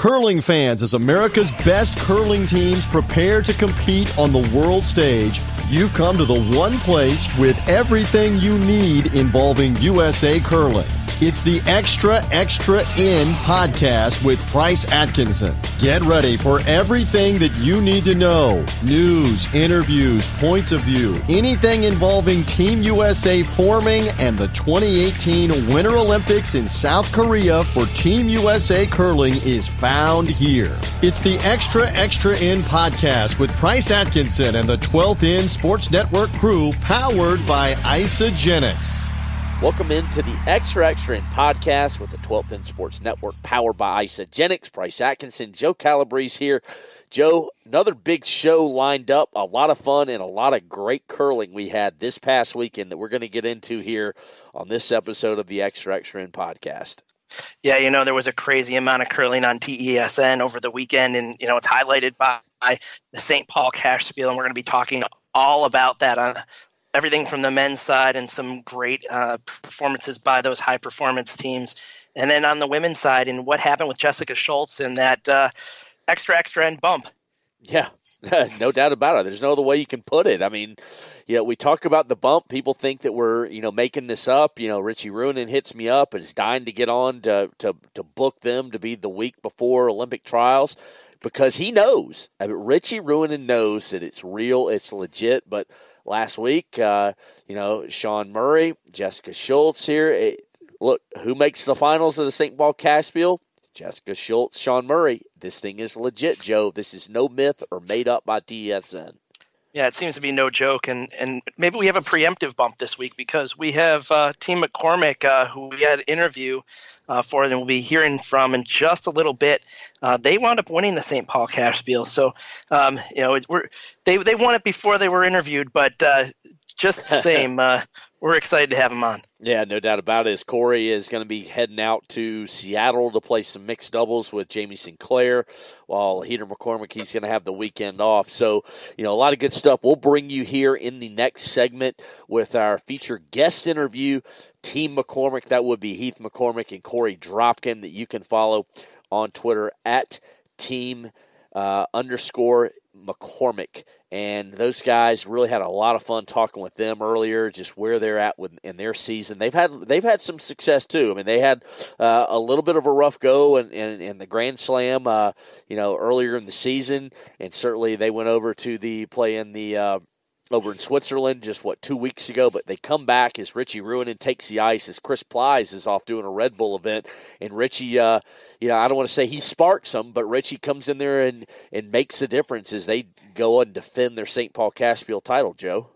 Curling fans, as America's best curling teams prepare to compete on the world stage, you've come to the one place with everything you need involving USA curling. It's the Extra Extra End podcast with Price Atkinson. Get ready for everything that you need to know news, interviews, points of view, anything involving Team USA forming and the 2018 Winter Olympics in South Korea for Team USA curling is found here. It's the Extra Extra End podcast with Price Atkinson and the 12th End Sports Network crew powered by Isagenix. Welcome into the Extra Extra End podcast with the 12th End Sports Network powered by Isagenix. Price Atkinson, Joe Calabrese here. Joe, another big show lined up, a lot of fun and a lot of great curling we had this past weekend that we're going to get into here on this episode of the Extra Extra End podcast. Yeah, you know, there was a crazy amount of curling on TESN over the weekend, and, you know, it's highlighted by the St. Paul Cash Spiel, and we're going to be talking all about that on everything from the men's side and some great uh, performances by those high performance teams. And then on the women's side, and what happened with Jessica Schultz and that uh, extra, extra end bump. Yeah, no doubt about it. There's no other way you can put it. I mean, you know, we talk about the bump. People think that we're, you know, making this up. You know, Richie Ruohonen hits me up and is dying to get on to, to, to book them to be the week before Olympic trials because he knows. I mean, Richie Ruohonen knows that it's real, it's legit, but – last week. Uh, you know, Sean Murray, Jessica Schultz here. It, look, who makes the finals of the St. Paul Cash? Jessica Schultz, Sean Murray. This thing is legit, Joe. This is no myth or made up by TESN. Yeah, it seems to be no joke, and and maybe we have a preemptive bump this week because we have uh, Team McCormick, uh, who we had an interview uh, for, and we'll be hearing from in just a little bit. Uh, they wound up winning the St. Paul Cash Spiel, so um, you know we're, they they won it before they were interviewed, but uh, just the same, uh, we're excited to have him on. Yeah, no doubt about it. As Korey is going to be heading out to Seattle to play some mixed doubles with Jamie Sinclair, while Heater McCormick he's going to have the weekend off. So, you know, a lot of good stuff. We'll bring you here in the next segment with our featured guest interview, Team McCormick. That would be Heath McCormick and Korey Dropkin that you can follow on Twitter at Team uh, underscore McCormick and those guys really had a lot of fun talking with them earlier, just where they're at with in their season. They've had they've had some success too. I mean, they had uh, a little bit of a rough go in, in, in the Grand Slam, uh, you know, earlier in the season, and certainly they went over to the play in the uh, over in Switzerland just what two weeks ago, but they come back as Richie Ruohonen takes the ice as Chris Plys is off doing a Red Bull event, and Richie, uh, you know, I don't want to say he sparks them, but Richie comes in there and and makes a difference as they go and defend their St. Paul Cash Spiel title. Joe.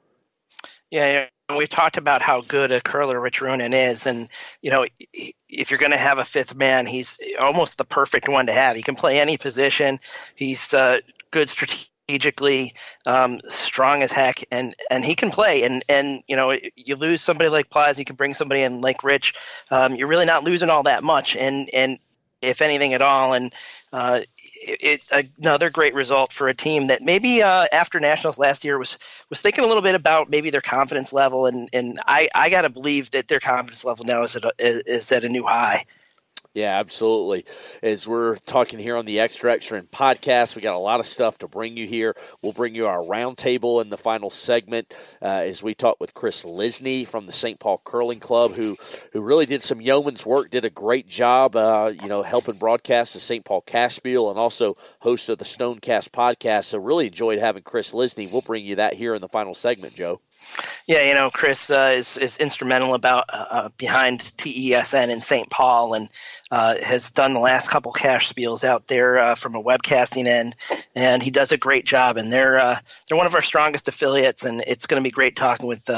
Yeah, yeah. we talked about how good a curler Rich Ruohonen is, and you know, if you're going to have a fifth man, he's almost the perfect one to have. He can play any position. He's uh, good strategic strategically um, strong as heck, and and he can play. And and you know, you lose somebody like Plys, you can bring somebody in like Rich. Um, you're really not losing all that much, and and if anything at all. And uh, it, it, another great result for a team that maybe uh, after nationals last year was was thinking a little bit about maybe their confidence level, and and I I got to believe that their confidence level now is at a, is at a new high. Yeah, absolutely. As we're talking here on the Extra Extra End podcast, we got a lot of stuff to bring you here. We'll bring you our roundtable in the final segment uh, as we talk with Kris Lysne from the St. Paul Curling Club, who who really did some yeoman's work, did a great job, uh, you know, helping broadcast the St. Paul Cash Spiel and also host of the Stonecast podcast. So really enjoyed having Kris Lysne. We'll bring you that here in the final segment, Joe. Yeah, you know, Kris uh, is is instrumental about uh, uh behind TESN in St. Paul, and uh, has done the last couple cash spiels out there uh, from a webcasting end, and he does a great job. And they're uh, they're one of our strongest affiliates, and it's going to be great talking with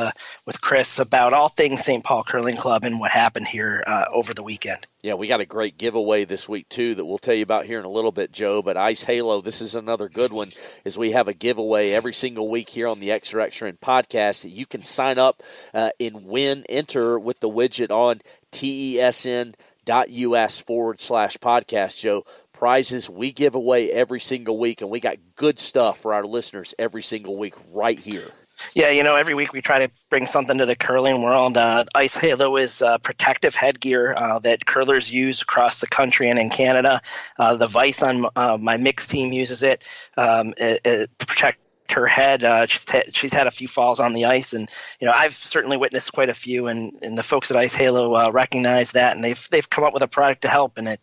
with Kris about all things St. Paul Curling Club and what happened here over the weekend. Yeah, we got a great giveaway this week too that we'll tell you about here in a little bit, Joe. But Ice Halo, this is another good one. Is we have a giveaway every single week here on the Extra Extra podcast that you can sign up uh, and win. Enter with the widget on tesn.us forward slash podcast, Joe. Prizes we give away every single week, and we got good stuff for our listeners every single week right here. Yeah, you know, every week we try to bring something to the curling world. Uh, Ice Halo is uh, protective headgear uh, that curlers use across the country and in Canada. Uh, the Vice on uh, my mixed team uses it, um, it, it to protect her head. Uh, she's, t- she's had a few falls on the ice, and you know I've certainly witnessed quite a few. And, and the folks at Ice Halo uh, recognize that, and they've they've come up with a product to help, and it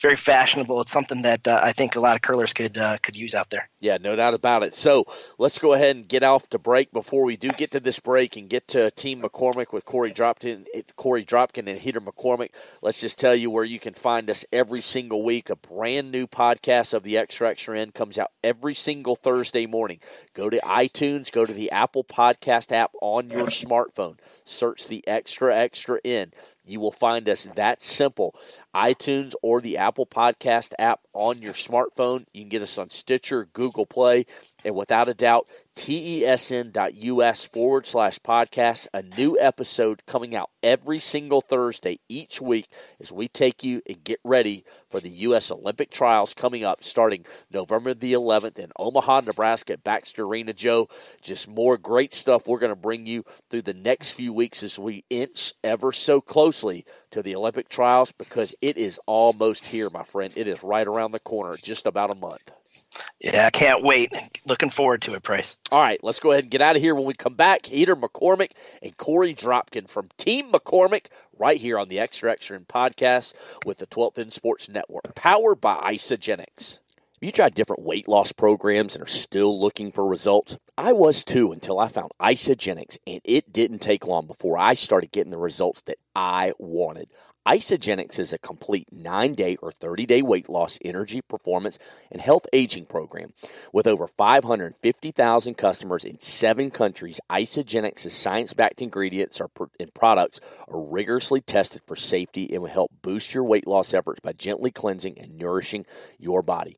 very fashionable. It's something that uh, I think a lot of curlers could uh, could use out there. Yeah, no doubt about it. So let's go ahead and get off to break. Before we do get to this break and get to Team McCormick with Korey Dropkin, Korey Dropkin and Heater McCormick, let's just tell you where you can find us every single week. A brand new podcast of the Extra Extra End comes out every single Thursday morning. Go to iTunes, go to the Apple Podcast app on your smartphone, search the Extra Extra End. You will find us that simple. iTunes or the Apple Podcast app on your smartphone. You can get us on Stitcher, Google Play, and without a doubt, tesn.us forward slash podcast. A new episode coming out every single Thursday each week as we take you and get ready for the U.S. Olympic trials coming up starting November the 11th in Omaha, Nebraska at Baxter Arena. Joe, just more great stuff we're going to bring you through the next few weeks as we inch ever so closely to the Olympic trials because it is almost here, my friend. It is right around the corner, just about a month. Yeah, I can't wait. Looking forward to it, Price. All right, let's go ahead and get out of here. When we come back, Heater McCormick and Korey Dropkin from Team McCormick right here on the Extra Extra End podcast with the 12th End Sports Network, powered by Isagenix. Have you tried different weight loss programs and are still looking for results? I was too until I found Isagenix, and it didn't take long before I started getting the results that I wanted. Isagenix is a complete nine day or 30 day weight loss, energy, performance, and health aging program. With over 550,000 customers in seven countries, Isagenix's science backed ingredients and products are rigorously tested for safety and will help boost your weight loss efforts by gently cleansing and nourishing your body.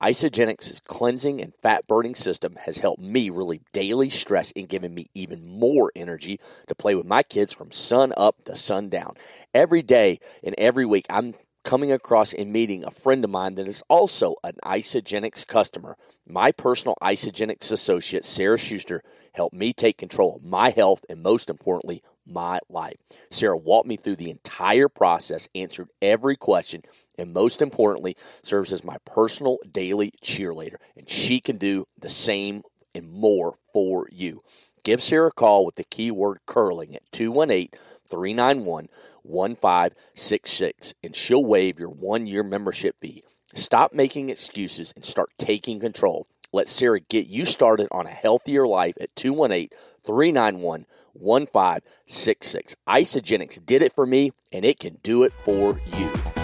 Isagenix's cleansing and fat burning system has helped me relieve daily stress and given me even more energy to play with my kids from sun up to sundown. Every day and every week, I'm coming across and meeting a friend of mine that is also an Isagenix customer. My personal Isagenix associate, Sarah Schuster, helped me take control of my health and, most importantly, my life. Sarah walked me through the entire process, answered every question, and most importantly, serves as my personal daily cheerleader. And she can do the same and more for you. Give Sarah a call with the keyword curling at 218 391 1566, and she'll waive your one year membership fee. Stop making excuses and start taking control. Let Sarah get you started on a healthier life at 218 391 1566. Isagenix did it for me, and it can do it for you.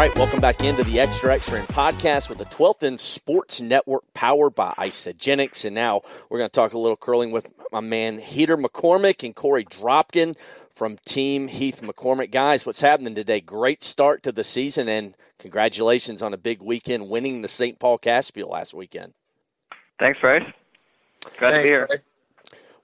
All right, welcome back into the Extra Extra End podcast with the 12th End Sports Network powered by Isagenix. And now we're going to talk a little curling with my man Heater McCormick and Korey Dropkin from Team Heath McCormick. Guys, what's happening today? Great start to the season and congratulations on a big weekend winning the St. Paul Cash Spiel last weekend. Thanks, Price. Glad thanks, to be here. Price.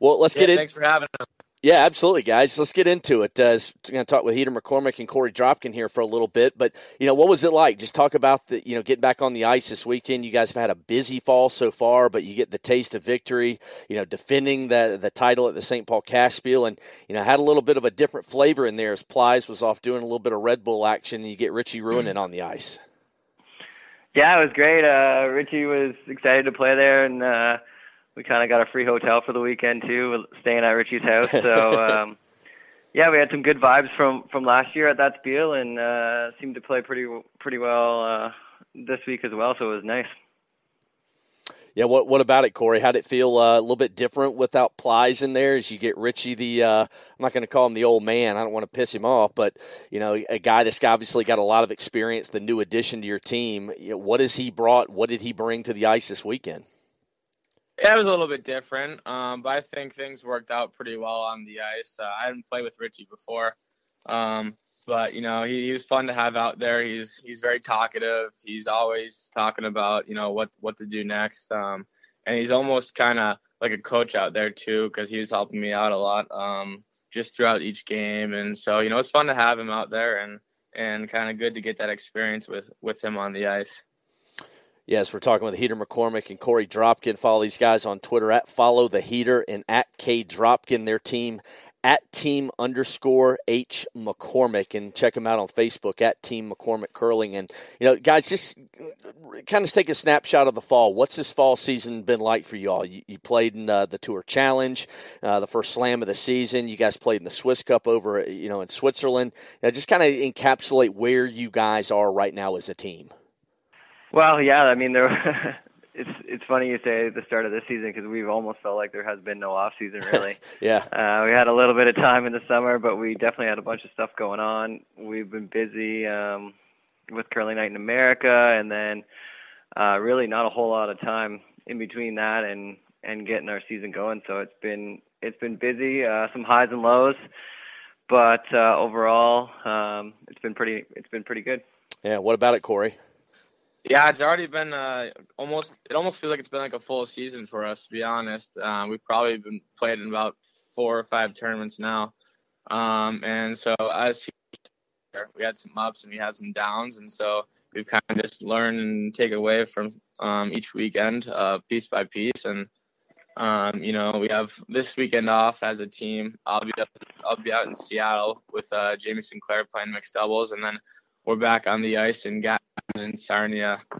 Well, let's yeah, get in. Thanks for having us. Yeah, absolutely, guys. Let's get into it. Uh, I'm going to talk with Heater McCormick and Korey Dropkin here for a little bit. But you know, what was it like? Just talk about the you know getting back on the ice this weekend. You guys have had a busy fall so far, but you get the taste of victory. You know, defending the the title at the St. Paul Cash Spiel, and you know had a little bit of a different flavor in there as Plys was off doing a little bit of Red Bull action, and you get Richie Ruohonen on the ice. Yeah, it was great. Uh, Richie was excited to play there, and. Uh, we kind of got a free hotel for the weekend too, staying at Richie's house. So um, yeah, we had some good vibes from from last year at that spiel, and uh, seemed to play pretty pretty well uh, this week as well. So it was nice. Yeah, what what about it, Korey? How did it feel uh, a little bit different without Plys in there? As you get Richie, the uh, I'm not going to call him the old man. I don't want to piss him off, but you know, a guy that's obviously got a lot of experience, the new addition to your team. You know, what has he brought? What did he bring to the ice this weekend? Yeah, it was a little bit different, um, but I think things worked out pretty well on the ice. Uh, I hadn't played with Richie before, um, but you know he, he was fun to have out there. He's he's very talkative. He's always talking about you know what what to do next, um, and he's almost kind of like a coach out there too because he was helping me out a lot um, just throughout each game. And so you know it's fun to have him out there and and kind of good to get that experience with with him on the ice. Yes, we're talking with Heater McCormick and Korey Dropkin. Follow these guys on Twitter at Follow the Heater and at K Dropkin. Their team at Team underscore H McCormick and check them out on Facebook at Team McCormick Curling. And you know, guys, just kind of take a snapshot of the fall. What's this fall season been like for you all? You, you played in uh, the Tour Challenge, uh, the first slam of the season. You guys played in the Swiss Cup over, you know, in Switzerland. Just kind of encapsulate where you guys are right now as a team. Well, yeah, I mean there. it's it's funny you say the start of this season because we've almost felt like there has been no off season really. yeah. Uh, we had a little bit of time in the summer, but we definitely had a bunch of stuff going on. We've been busy um, with Curling Night in America, and then uh, really not a whole lot of time in between that and and getting our season going. So it's been it's been busy, uh, some highs and lows, but uh, overall um, it's been pretty it's been pretty good. Yeah. What about it, Korey? Yeah, it's already been uh, almost. It almost feels like it's been like a full season for us. To be honest, um, we've probably been played in about four or five tournaments now, um, and so as we had some ups and we had some downs, and so we've kind of just learned and take away from um, each weekend, uh, piece by piece, and um, you know we have this weekend off as a team. I'll be up, I'll be out in Seattle with uh, Jamie Sinclair playing mixed doubles, and then we're back on the ice in Gat in Sarnia, you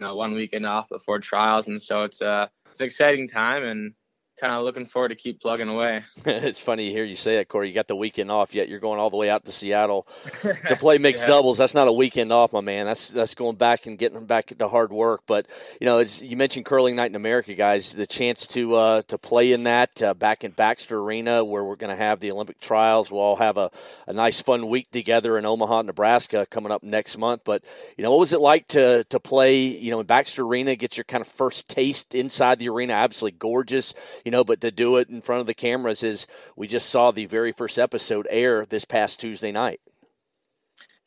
know, one weekend off before trials, and so it's uh it's an exciting time and kind of looking forward to keep plugging away. it's funny to hear you say that, Korey. You got the weekend off, yet you're going all the way out to Seattle to play mixed yeah. doubles. That's not a weekend off, my man. That's that's going back and getting back to hard work. But you know, as you mentioned curling night in America, guys. The chance to uh, to play in that uh, back in Baxter Arena, where we're going to have the Olympic trials. We'll all have a, a nice fun week together in Omaha, Nebraska, coming up next month. But you know, what was it like to to play? You know, in Baxter Arena, get your kind of first taste inside the arena. Absolutely gorgeous you know, but to do it in front of the cameras is we just saw the very first episode air this past Tuesday night.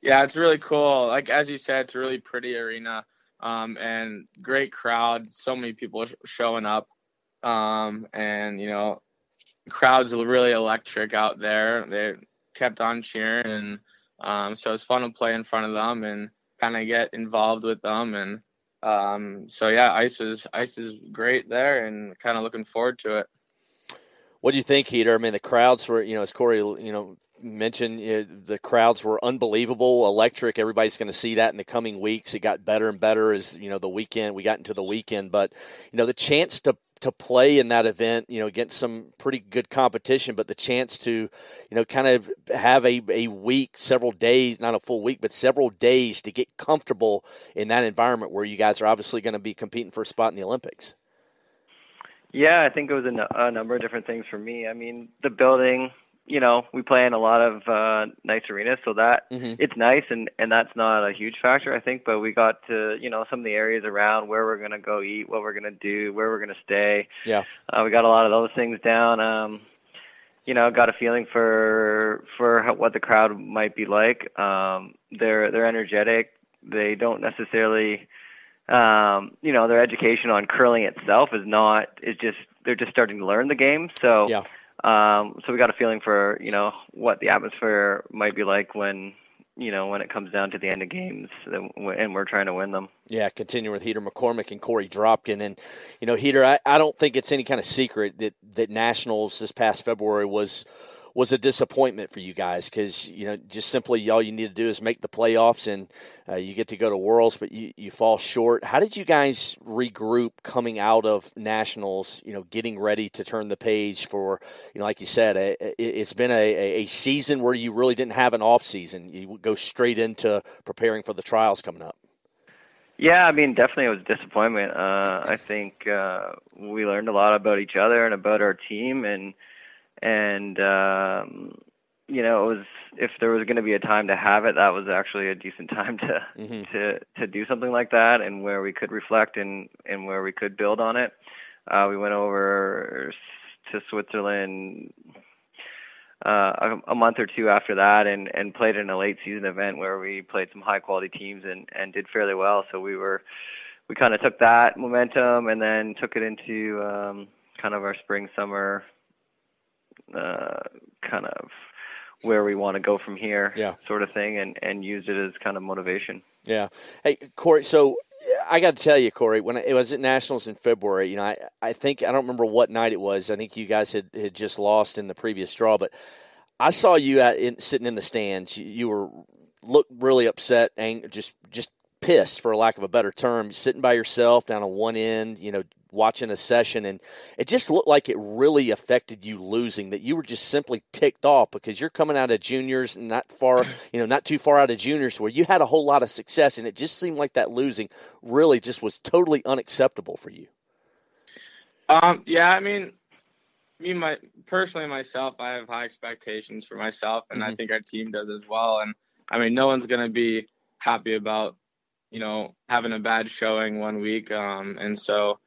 Yeah, it's really cool. Like as you said, it's a really pretty arena um, and great crowd. So many people showing up, um, and you know, crowds really electric out there. They kept on cheering, and um, so it's fun to play in front of them and kind of get involved with them and um, so yeah, ice is ice is great there, and kind of looking forward to it. What do you think, Heater? I mean, the crowds were, you know, as Korey, you know, mentioned, you know, the crowds were unbelievable, electric. Everybody's going to see that in the coming weeks. It got better and better as you know the weekend. We got into the weekend, but you know, the chance to to play in that event, you know, against some pretty good competition, but the chance to, you know, kind of have a, a week, several days, not a full week, but several days to get comfortable in that environment where you guys are obviously going to be competing for a spot in the Olympics. Yeah, I think it was a, a number of different things for me. I mean, the building, you know, we play in a lot of uh, nice arenas, so that mm-hmm. it's nice, and and that's not a huge factor, I think. But we got to, you know, some of the areas around where we're gonna go eat, what we're gonna do, where we're gonna stay. Yeah, uh, we got a lot of those things down. Um, you know, got a feeling for for what the crowd might be like. Um, they're they're energetic. They don't necessarily, um, you know, their education on curling itself is not is just they're just starting to learn the game. So yeah um, so we got a feeling for you know what the atmosphere might be like when you know when it comes down to the end of games and we're trying to win them. Yeah, continuing with Heater McCormick and Korey Dropkin, and you know Heater, I, I don't think it's any kind of secret that that Nationals this past February was was a disappointment for you guys because you know just simply all you need to do is make the playoffs and uh, you get to go to Worlds, but you, you fall short. How did you guys regroup coming out of nationals? You know, getting ready to turn the page for you know, like you said, a, it's been a, a season where you really didn't have an off season. You go straight into preparing for the trials coming up. Yeah, I mean, definitely it was a disappointment. Uh, I think uh, we learned a lot about each other and about our team, and and um, you know, it was if there was going to be a time to have it, that was actually a decent time to mm-hmm. to to do something like that, and where we could reflect and and where we could build on it. Uh, we went over to Switzerland uh, a, a month or two after that, and and played in a late season event where we played some high quality teams and and did fairly well. So we were we kind of took that momentum and then took it into um, kind of our spring summer uh, kind of where we want to go from here, yeah. sort of thing, and and use it as kind of motivation. Yeah. Hey, Korey. So I got to tell you, Korey, when it was at Nationals in February, you know, I, I think I don't remember what night it was. I think you guys had, had just lost in the previous draw, but I saw you at in, sitting in the stands. You, you were looked really upset and just just pissed, for lack of a better term, sitting by yourself down on one end, you know, watching a session, and it just looked like it really affected you losing. That you were just simply ticked off because you're coming out of juniors, not far, you know, not too far out of juniors, where you had a whole lot of success, and it just seemed like that losing really just was totally unacceptable for you. Um, yeah, I mean, me, my personally myself, I have high expectations for myself, and mm-hmm. I think our team does as well. And I mean, no one's gonna be happy about you know having a bad showing one week. Um, and so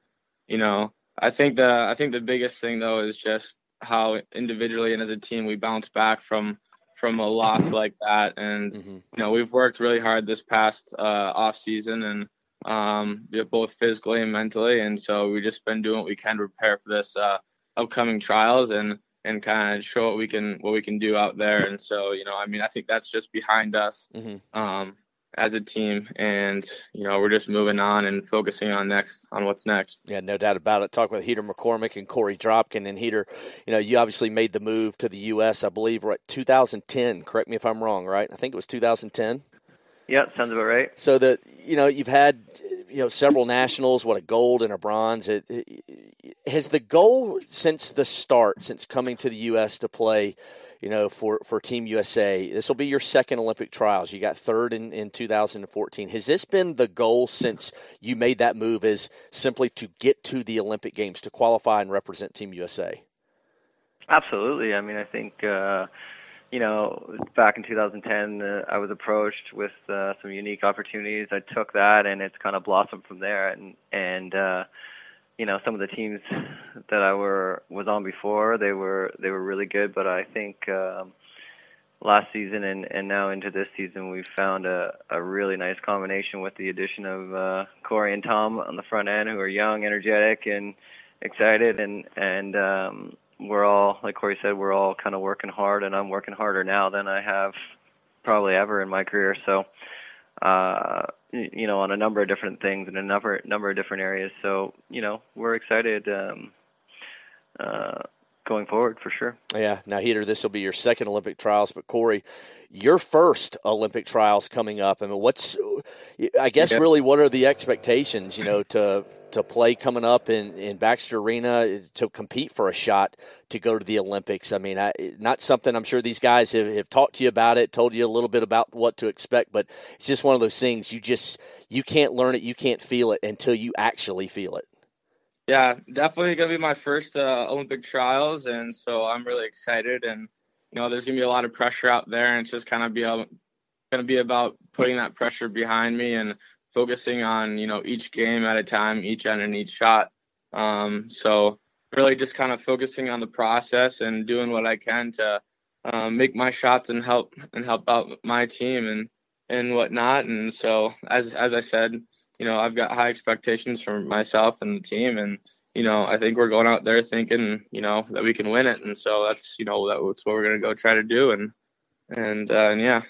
you know, I think the I think the biggest thing though is just how individually and as a team we bounce back from from a loss like that. And mm-hmm. you know, we've worked really hard this past uh, off season and um, both physically and mentally. And so we've just been doing what we can to prepare for this uh, upcoming trials and and kind of show what we can what we can do out there. And so you know, I mean, I think that's just behind us. Mm-hmm. Um, as a team and you know we're just moving on and focusing on next on what's next. Yeah no doubt about it. Talk with heater mccormick and korey dropkin. And heater you know you obviously made the move to the us i believe right 2010 correct me if i'm wrong right? I think it was 2010 yeah sounds about right. So that you know you've had you know several nationals what a gold and a bronze. It, it, has the goal since the start since coming to the us to play you know, for, for Team USA. This will be your second Olympic trials. You got third in, in 2014. Has this been the goal since you made that move is simply to get to the Olympic Games, to qualify and represent Team USA? Absolutely. I mean, I think, uh, you know, back in 2010, uh, I was approached with uh, some unique opportunities. I took that, and it's kind of blossomed from there. And and uh, you know some of the teams that I were was on before they were they were really good, but I think um, last season and and now into this season we found a a really nice combination with the addition of uh, Korey and Tom on the front end who are young, energetic, and excited, and and um, we're all like Korey said we're all kind of working hard, and I'm working harder now than I have probably ever in my career. So. Uh, you know, on a number of different things in a number number of different areas. So, you know, we're excited um, uh, going forward for sure. Yeah. Now, Heater, this will be your second Olympic trials, but Korey, your first Olympic trials coming up. I mean, what's, I guess, yeah. really, what are the expectations? You know, to to play coming up in, in Baxter Arena to compete for a shot to go to the Olympics. I mean, I, not something I'm sure these guys have, have talked to you about it, told you a little bit about what to expect, but it's just one of those things you just you can't learn it, you can't feel it until you actually feel it. Yeah, definitely gonna be my first uh, Olympic trials, and so I'm really excited. And you know, there's gonna be a lot of pressure out there, and it's just kind of be a, gonna be about putting that pressure behind me and focusing on you know each game at a time, each end and each shot. Um, so really just kind of focusing on the process and doing what I can to um, make my shots and help and help out my team and and whatnot. And so as as I said, you know I've got high expectations for myself and the team, and you know I think we're going out there thinking you know that we can win it, and so that's you know that's what we're gonna go try to do, and and uh, and yeah.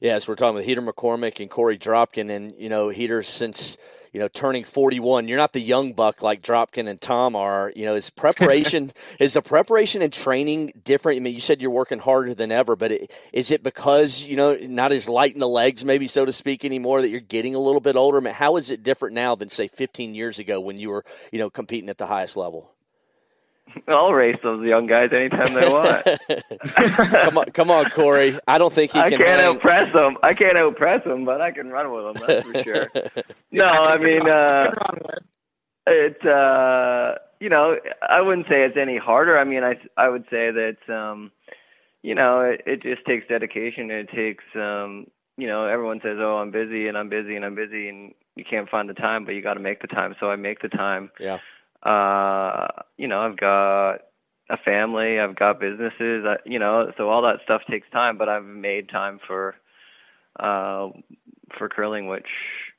Yes, we're talking with Heater McCormick and Korey Dropkin, and you know Heater since you know turning 41 you're not the young buck like dropkin and tom are. You know is preparation is the preparation and training different? I mean you said you're working harder than ever but it, is it because you know not as light in the legs maybe so to speak anymore that you're getting a little bit older? I mean, how is it different now than say 15 years ago when you were you know competing at the highest level I'll race those young guys anytime they want. come on, come on, Korey. I don't think he I can. I can't outpress them. I can't outpress them, but I can run with them. That's for sure. no, I mean, uh, it's uh, you know, I wouldn't say it's any harder. I mean, I I would say that um, you know, it, it just takes dedication. It takes um, you know, everyone says, "Oh, I'm busy and I'm busy and I'm busy," and you can't find the time, but you got to make the time. So I make the time. Yeah uh, you know, I've got a family, I've got businesses, uh, you know, so all that stuff takes time. But I've made time for uh, for curling, which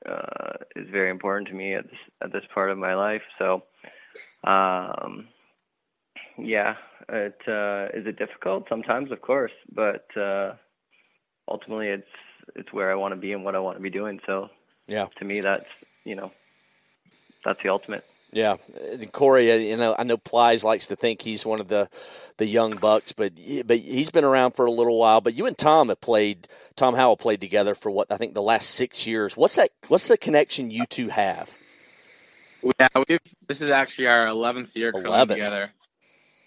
uh, is very important to me at this at this part of my life. So, um, yeah, it uh, is it difficult sometimes, of course, but uh, ultimately, it's it's where I want to be and what I want to be doing. So, yeah, to me, that's you know, that's the ultimate. Yeah, Korey. Uh, you know, I know Plys likes to think he's one of the the young bucks, but but he's been around for a little while. But you and Tom have played. Tom Howell played together for what I think the last six years. What's that? What's the connection you two have? Yeah, we've. This is actually our eleventh year 11th. together.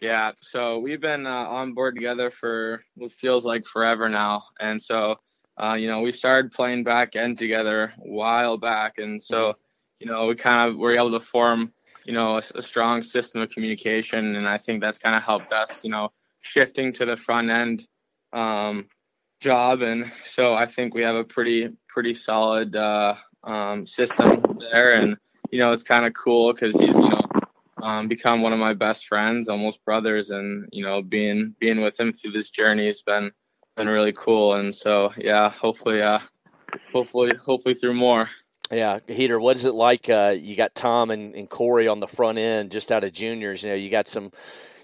Yeah, so we've been uh, on board together for what feels like forever now, and so uh, you know we started playing back end together a while back, and so. Mm-hmm you know, we kind of were able to form, you know, a, a strong system of communication, and I think that's kind of helped us, you know, shifting to the front end um, job, and so I think we have a pretty pretty solid uh, um, system there, and you know, it's kind of cool because he's, you know. Um, become one of my best friends, almost brothers, and you know, being being with him through this journey has been been really cool. And so, yeah, hopefully, uh, hopefully, hopefully through more. Yeah, Heater, what is it like? Uh, you got Tom and, and Korey on the front end just out of juniors. You know, you got some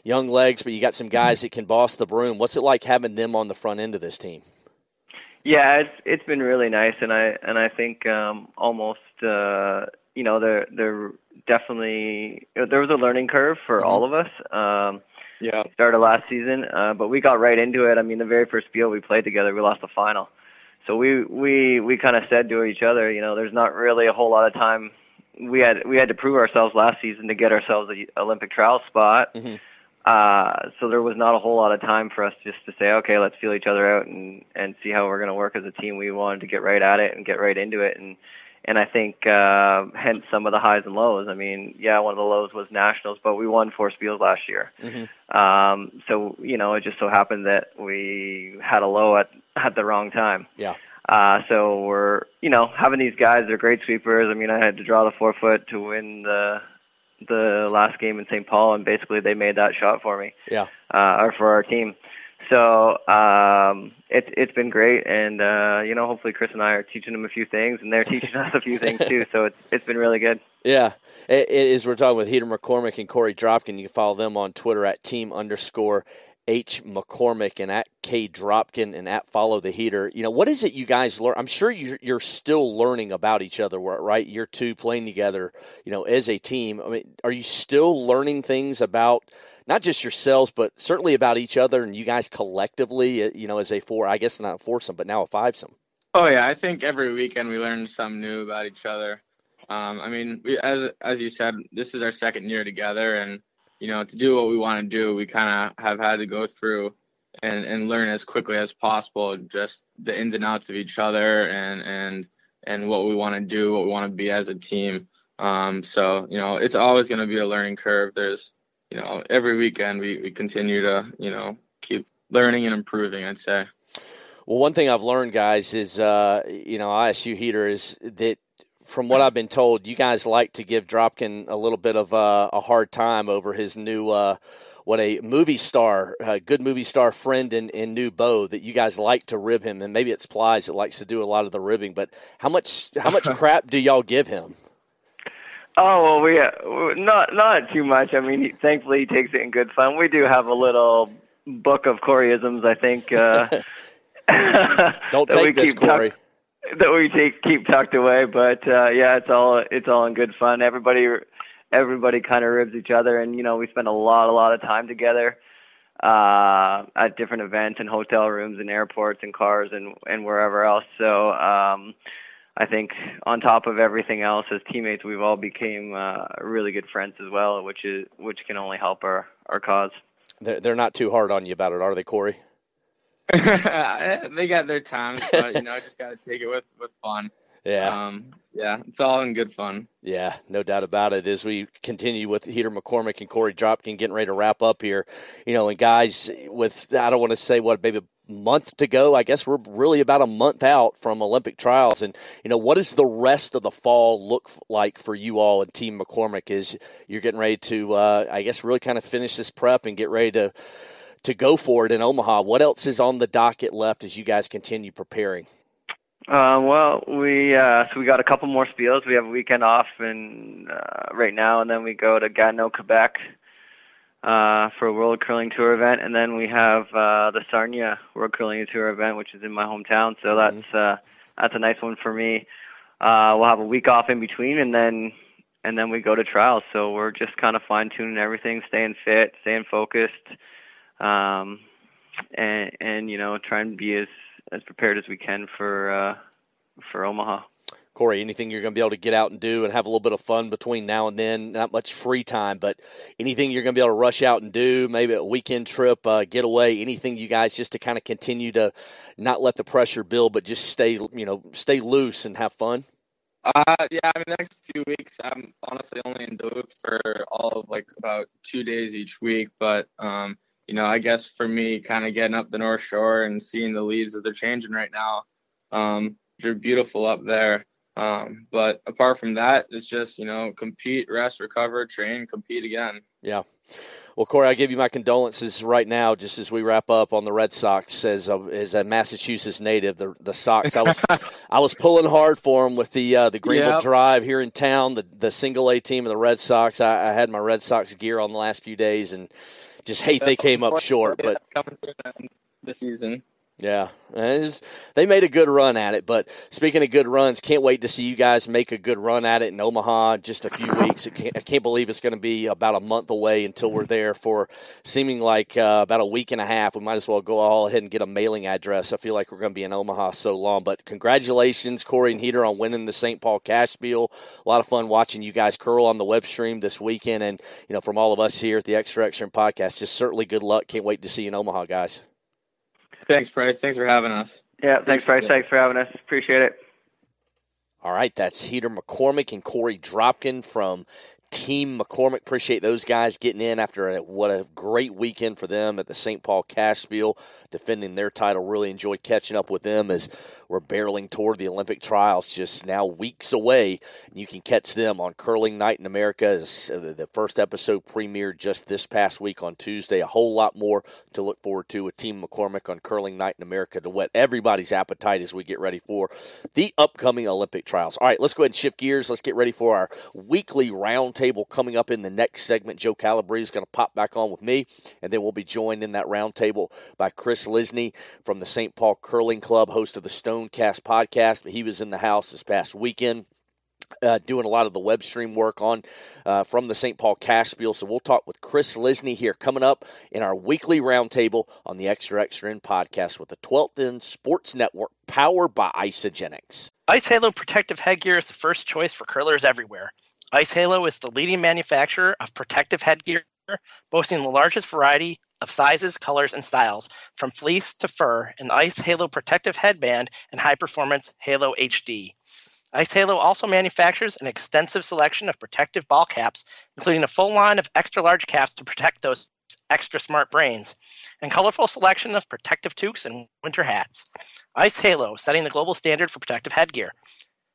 young legs, but you got some guys that can boss the broom. What's it like having them on the front end of this team? Yeah, it's it's been really nice, and I and I think um, almost uh, you know they're they're definitely there was a learning curve for mm-hmm. all of us. Um, yeah, started last season, uh, but we got right into it. I mean, the very first field we played together, we lost the final so we we we kind of said to each other, you know, there's not really a whole lot of time. We had we had to prove ourselves last season to get ourselves a Olympic trial spot. Mm-hmm. Uh, so there was not a whole lot of time for us just to say, okay, let's feel each other out and and see how we're going to work as a team. We wanted to get right at it and get right into it, and and I think uh, hence some of the highs and lows. I mean, yeah, one of the lows was nationals, but we won four spiels last year. Mm-hmm. Um, so you know, it just so happened that we had a low at at the wrong time. Yeah. Uh, so we're you know having these guys. They're great sweepers. I mean, I had to draw the four foot to win the the last game in St. Paul, and basically they made that shot for me. Yeah. Uh, or for our team. So um, it's it's been great, and uh, you know, hopefully Chris and I are teaching them a few things, and they're teaching us a few things too. So it's it's been really good. Yeah, it, it is. We're talking with Heater McCormick and Korey Dropkin. You can follow them on Twitter at team underscore H McCormick and at K Dropkin and at Follow the Heater. You know, what is it you guys learn? I'm sure you're, you're still learning about each other, right? You're two playing together, you know, as a team. I mean, are you still learning things about not just yourselves, but certainly about each other and you guys collectively, uh, you know, as a four, I guess not a foursome, but now a fivesome? Oh yeah, I think every weekend we learn something new about each other. Um, I mean, we, as as you said, this is our second year together, and you know, to do what we want to do, we kind of have had to go through and, and learn as quickly as possible just the ins and outs of each other and and and what we want to do, what we want to be as a team. Um, so you know, it's always going to be a learning curve. There's you know, every weekend we, we continue to you know keep learning and improving. I'd say. Well, one thing I've learned, guys, is uh, you know, ISU heater is that from what I've been told, you guys like to give Dropkin a little bit of uh, a hard time over his new, uh, what a movie star, a good movie star friend in, in new bow that you guys like to rib him, and maybe it's Plys that likes to do a lot of the ribbing. But how much how much crap do y'all give him? Oh well, we uh, not not too much. I mean, he, thankfully he takes it in good fun. We do have a little book of Koreyisms, I think. Uh, Don't take this, Korey. Tuck, that we take keep tucked away. But uh, yeah, it's all it's all in good fun. Everybody everybody kind of ribs each other, and you know we spend a lot a lot of time together uh, at different events and hotel rooms and airports and cars and and wherever else. So. Um, I think on top of everything else, as teammates, we've all became uh, really good friends as well, which is which can only help our our cause. They're, they're not too hard on you about it, are they, Korey? they got their times, but you know, I just got to take it with with fun. Yeah. Um, yeah, it's all in good fun. Yeah, no doubt about it. As we continue with Heater McCormick and Korey Dropkin getting ready to wrap up here, you know, and guys with I don't want to say what maybe a month to go. I guess we're really about a month out from Olympic trials. And, you know, what does the rest of the fall look like for you all and Team McCormick as you're getting ready to, uh, I guess, really kind of finish this prep and get ready to, to go for it in Omaha? What else is on the docket left as you guys continue preparing? Uh, well, we uh, so we got a couple more spiels. We have a weekend off and uh, right now, and then we go to Gatineau, Quebec, uh, for a World Curling Tour event, and then we have uh, the Sarnia World Curling Tour event, which is in my hometown. So mm-hmm. that's uh, that's a nice one for me. Uh, we'll have a week off in between, and then and then we go to trials. So we're just kind of fine tuning everything, staying fit, staying focused, um, and and you know trying to be as as prepared as we can for uh, for Omaha. Korey, anything you're going to be able to get out and do and have a little bit of fun between now and then? Not much free time, but anything you're going to be able to rush out and do, maybe a weekend trip, uh, getaway, anything you guys just to kind of continue to not let the pressure build, but just stay, you know, stay loose and have fun? Uh, yeah, I mean, the next few weeks, I'm honestly only in Duluth for all of like about two days each week. But, um, you know, I guess for me, kind of getting up the North Shore and seeing the leaves that they're changing right now, um, they're beautiful up there. Um, but apart from that, it's just you know compete, rest, recover, train, compete again. Yeah. Well, Korey, I give you my condolences right now, just as we wrap up on the Red Sox. As a, as a Massachusetts native, the the Sox, I was I was pulling hard for them with the uh, the Greenville yep. Drive here in town, the the single A team of the Red Sox. I, I, had my Red Sox gear on the last few days, and just hate they came up short. But coming this season. Yeah, they made a good run at it. But speaking of good runs, can't wait to see you guys make a good run at it in Omaha just a few weeks. I can't, I can't believe it's going to be about a month away until we're there for seeming like uh, about a week and a half. We might as well go all ahead and get a mailing address. I feel like we're going to be in Omaha so long. But congratulations, Korey and Heater, on winning the St. Paul Cash Spiel. A lot of fun watching you guys curl on the web stream this weekend. And, you know, from all of us here at the Extra Extra Podcast, just certainly good luck. Can't wait to see you in Omaha, guys. Thanks, Price. Thanks for having us. Yeah, thanks, Price. Thanks for having us. Appreciate it. All right, that's Heater McCormick and Korey Dropkin from Team McCormick. Appreciate those guys getting in after a, what a great weekend for them at the St. Paul Cash Spiel, defending their title. Really enjoyed catching up with them as we're barreling toward the Olympic trials, just now weeks away. You can catch them on Curling Night in America. Uh, the first episode premiered just this past week on Tuesday. A whole lot more to look forward to with Team McCormick on Curling Night in America to whet everybody's appetite as we get ready for the upcoming Olympic trials. All right, let's go ahead and shift gears. Let's get ready for our weekly roundtable coming up in the next segment. Joe Calabrese is going to pop back on with me, and then we'll be joined in that roundtable by Kris Lysne from the St. Paul Curling Club, host of the Stone Stonecast podcast. He was in the house this past weekend. Uh, doing a lot of the web stream work on uh, from the St. Paul Cash. So we'll talk with Kris Lysne here coming up in our weekly roundtable on the Extra Extra End podcast with the 12th End Sports Network, powered by Isagenix. Ice Halo protective headgear is the first choice for curlers everywhere. Ice Halo is the leading manufacturer of protective headgear, boasting the largest variety of sizes, colors, and styles, from fleece to fur, the Ice Halo Protective Headband and High Performance Halo HD. Ice Halo also manufactures an extensive selection of protective ball caps, including a full line of extra large caps to protect those extra smart brains, and colorful selection of protective toques and winter hats. Ice Halo, setting the global standard for protective headgear.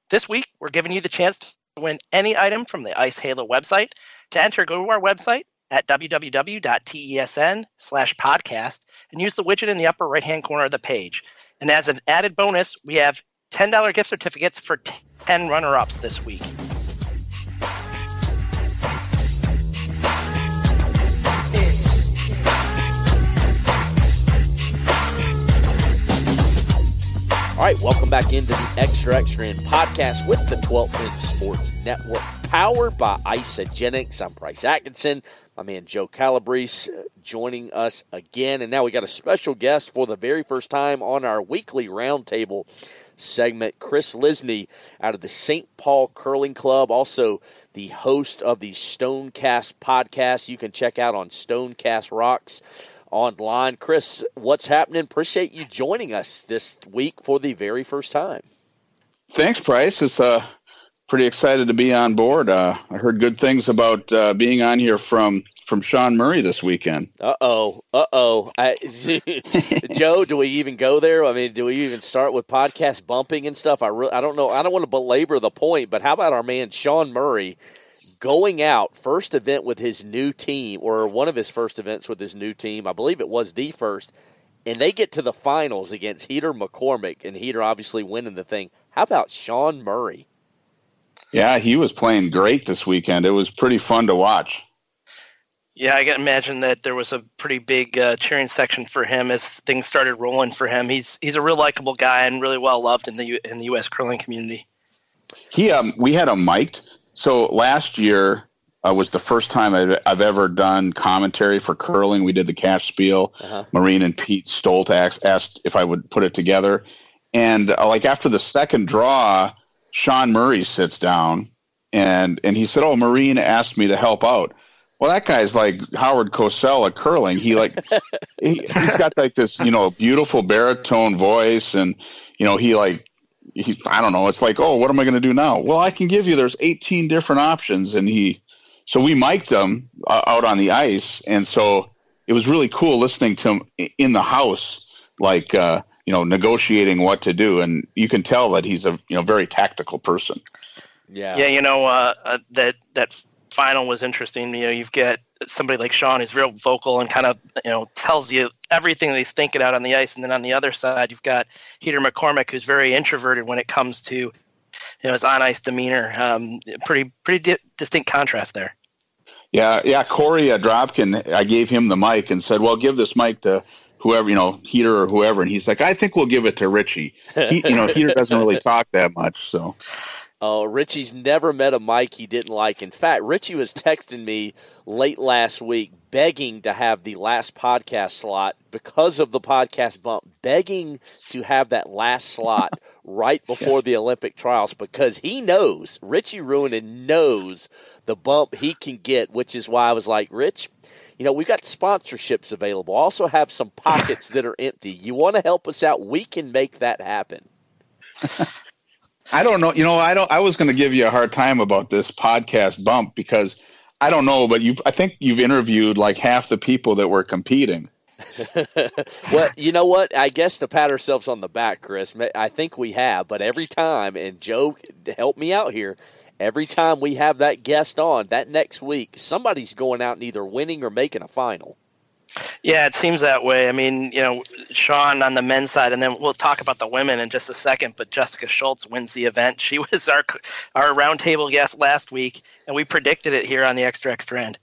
This week, we're giving you the chance to win any item from the Ice Halo website. To enter, go to our website, at www.tesn slash podcast and use the widget in the upper right hand corner of the page. And as an added bonus, we have $10 gift certificates for 10 runner ups this week. Right, welcome back into the Extra Extra End podcast with the 12th End Sports Network, powered by Isagenix. I'm Price Atkinson my man Joe Calabrese uh, joining us again. And now we got a special guest for the very first time on our weekly roundtable segment, Kris Lysne out of the St. Paul Curling Club, also the host of the Stonecast podcast. You can check out on Stonecast Rocks online. Kris, what's happening? Appreciate you joining us this week for the very first time. Thanks, Price. It's uh, pretty excited to be on board. Uh, I heard good things about uh, being on here from from Sean Murray this weekend. Uh oh, uh oh. Joe, do we even go there? I mean, do we even start with podcast bumping and stuff? I re- I don't know. I don't want to belabor the point, but how about our man Sean Murray going out first event with his new team, or one of his first events with his new team? I believe it was the first, and they get to the finals against Heater McCormick, and Heater obviously winning the thing. How about Sean Murray? Yeah, he was playing great this weekend. It was pretty fun to watch. Yeah, I can imagine that there was a pretty big uh, cheering section for him as things started rolling for him. He's he's a real likable guy and really well loved in the U- in the U.S. curling community. He um, we had him mic'd. So last year uh, was the first time I've, I've, ever done commentary for curling. We did the cash spiel. Uh-huh. Marine and Pete Stoltax asked if I would put it together, and uh, like after the second draw, Sean Murray sits down and and he said, "Oh, Marine asked me to help out." Well, that guy's like Howard Cosell at curling. He like he, has got like this, you know, beautiful baritone voice, and you know, he like he I don't know. It's like, oh, what am I going to do now? Well, I can give you. There's 18 different options, and he. So we mic'd him uh, out on the ice, and so it was really cool listening to him in the house, like uh, you know, negotiating what to do, and you can tell that he's a you know very tactical person. Yeah, yeah, you know uh, uh, that that final was interesting. You know, you've got somebody like Sean who's real vocal and kind of you know tells you everything that he's thinking out on the ice, and then on the other side you've got Heater McCormick who's very introverted when it comes to you know his on ice demeanor. Um, pretty pretty di- distinct contrast there. Yeah, yeah. Korey uh, Dropkin, I gave him the mic and said, "Well, give this mic to whoever you know, Heater or whoever," and he's like, "I think we'll give it to Richie." He, you know, Heater doesn't really talk that much, so. Oh, Richie's never met a Mike he didn't like. In fact, Richie was texting me late last week, begging to have the last podcast slot because of the podcast bump, begging to have that last slot right before the Olympic trials because he knows, Richie Ruohonen knows the bump he can get, which is why I was like, Rich, you know, we've got sponsorships available. Also have some pockets that are empty. You want to help us out? We can make that happen. I don't know. You know, I don't. I was going to give you a hard time about this podcast bump because I don't know, but you. I think you've interviewed like half the people that were competing. well, you know what? I guess to pat ourselves on the back, Kris. I think we have, but every time, and Joe, help me out here. Every time we have that guest on, that next week, somebody's going out and either winning or making a final. Yeah, it seems that way. I mean, you know, Sean on the men's side, and then we'll talk about the women in just a second. But Jessica Schultz wins the event. She was our our roundtable guest last week, and we predicted it here on the Extra Extra End.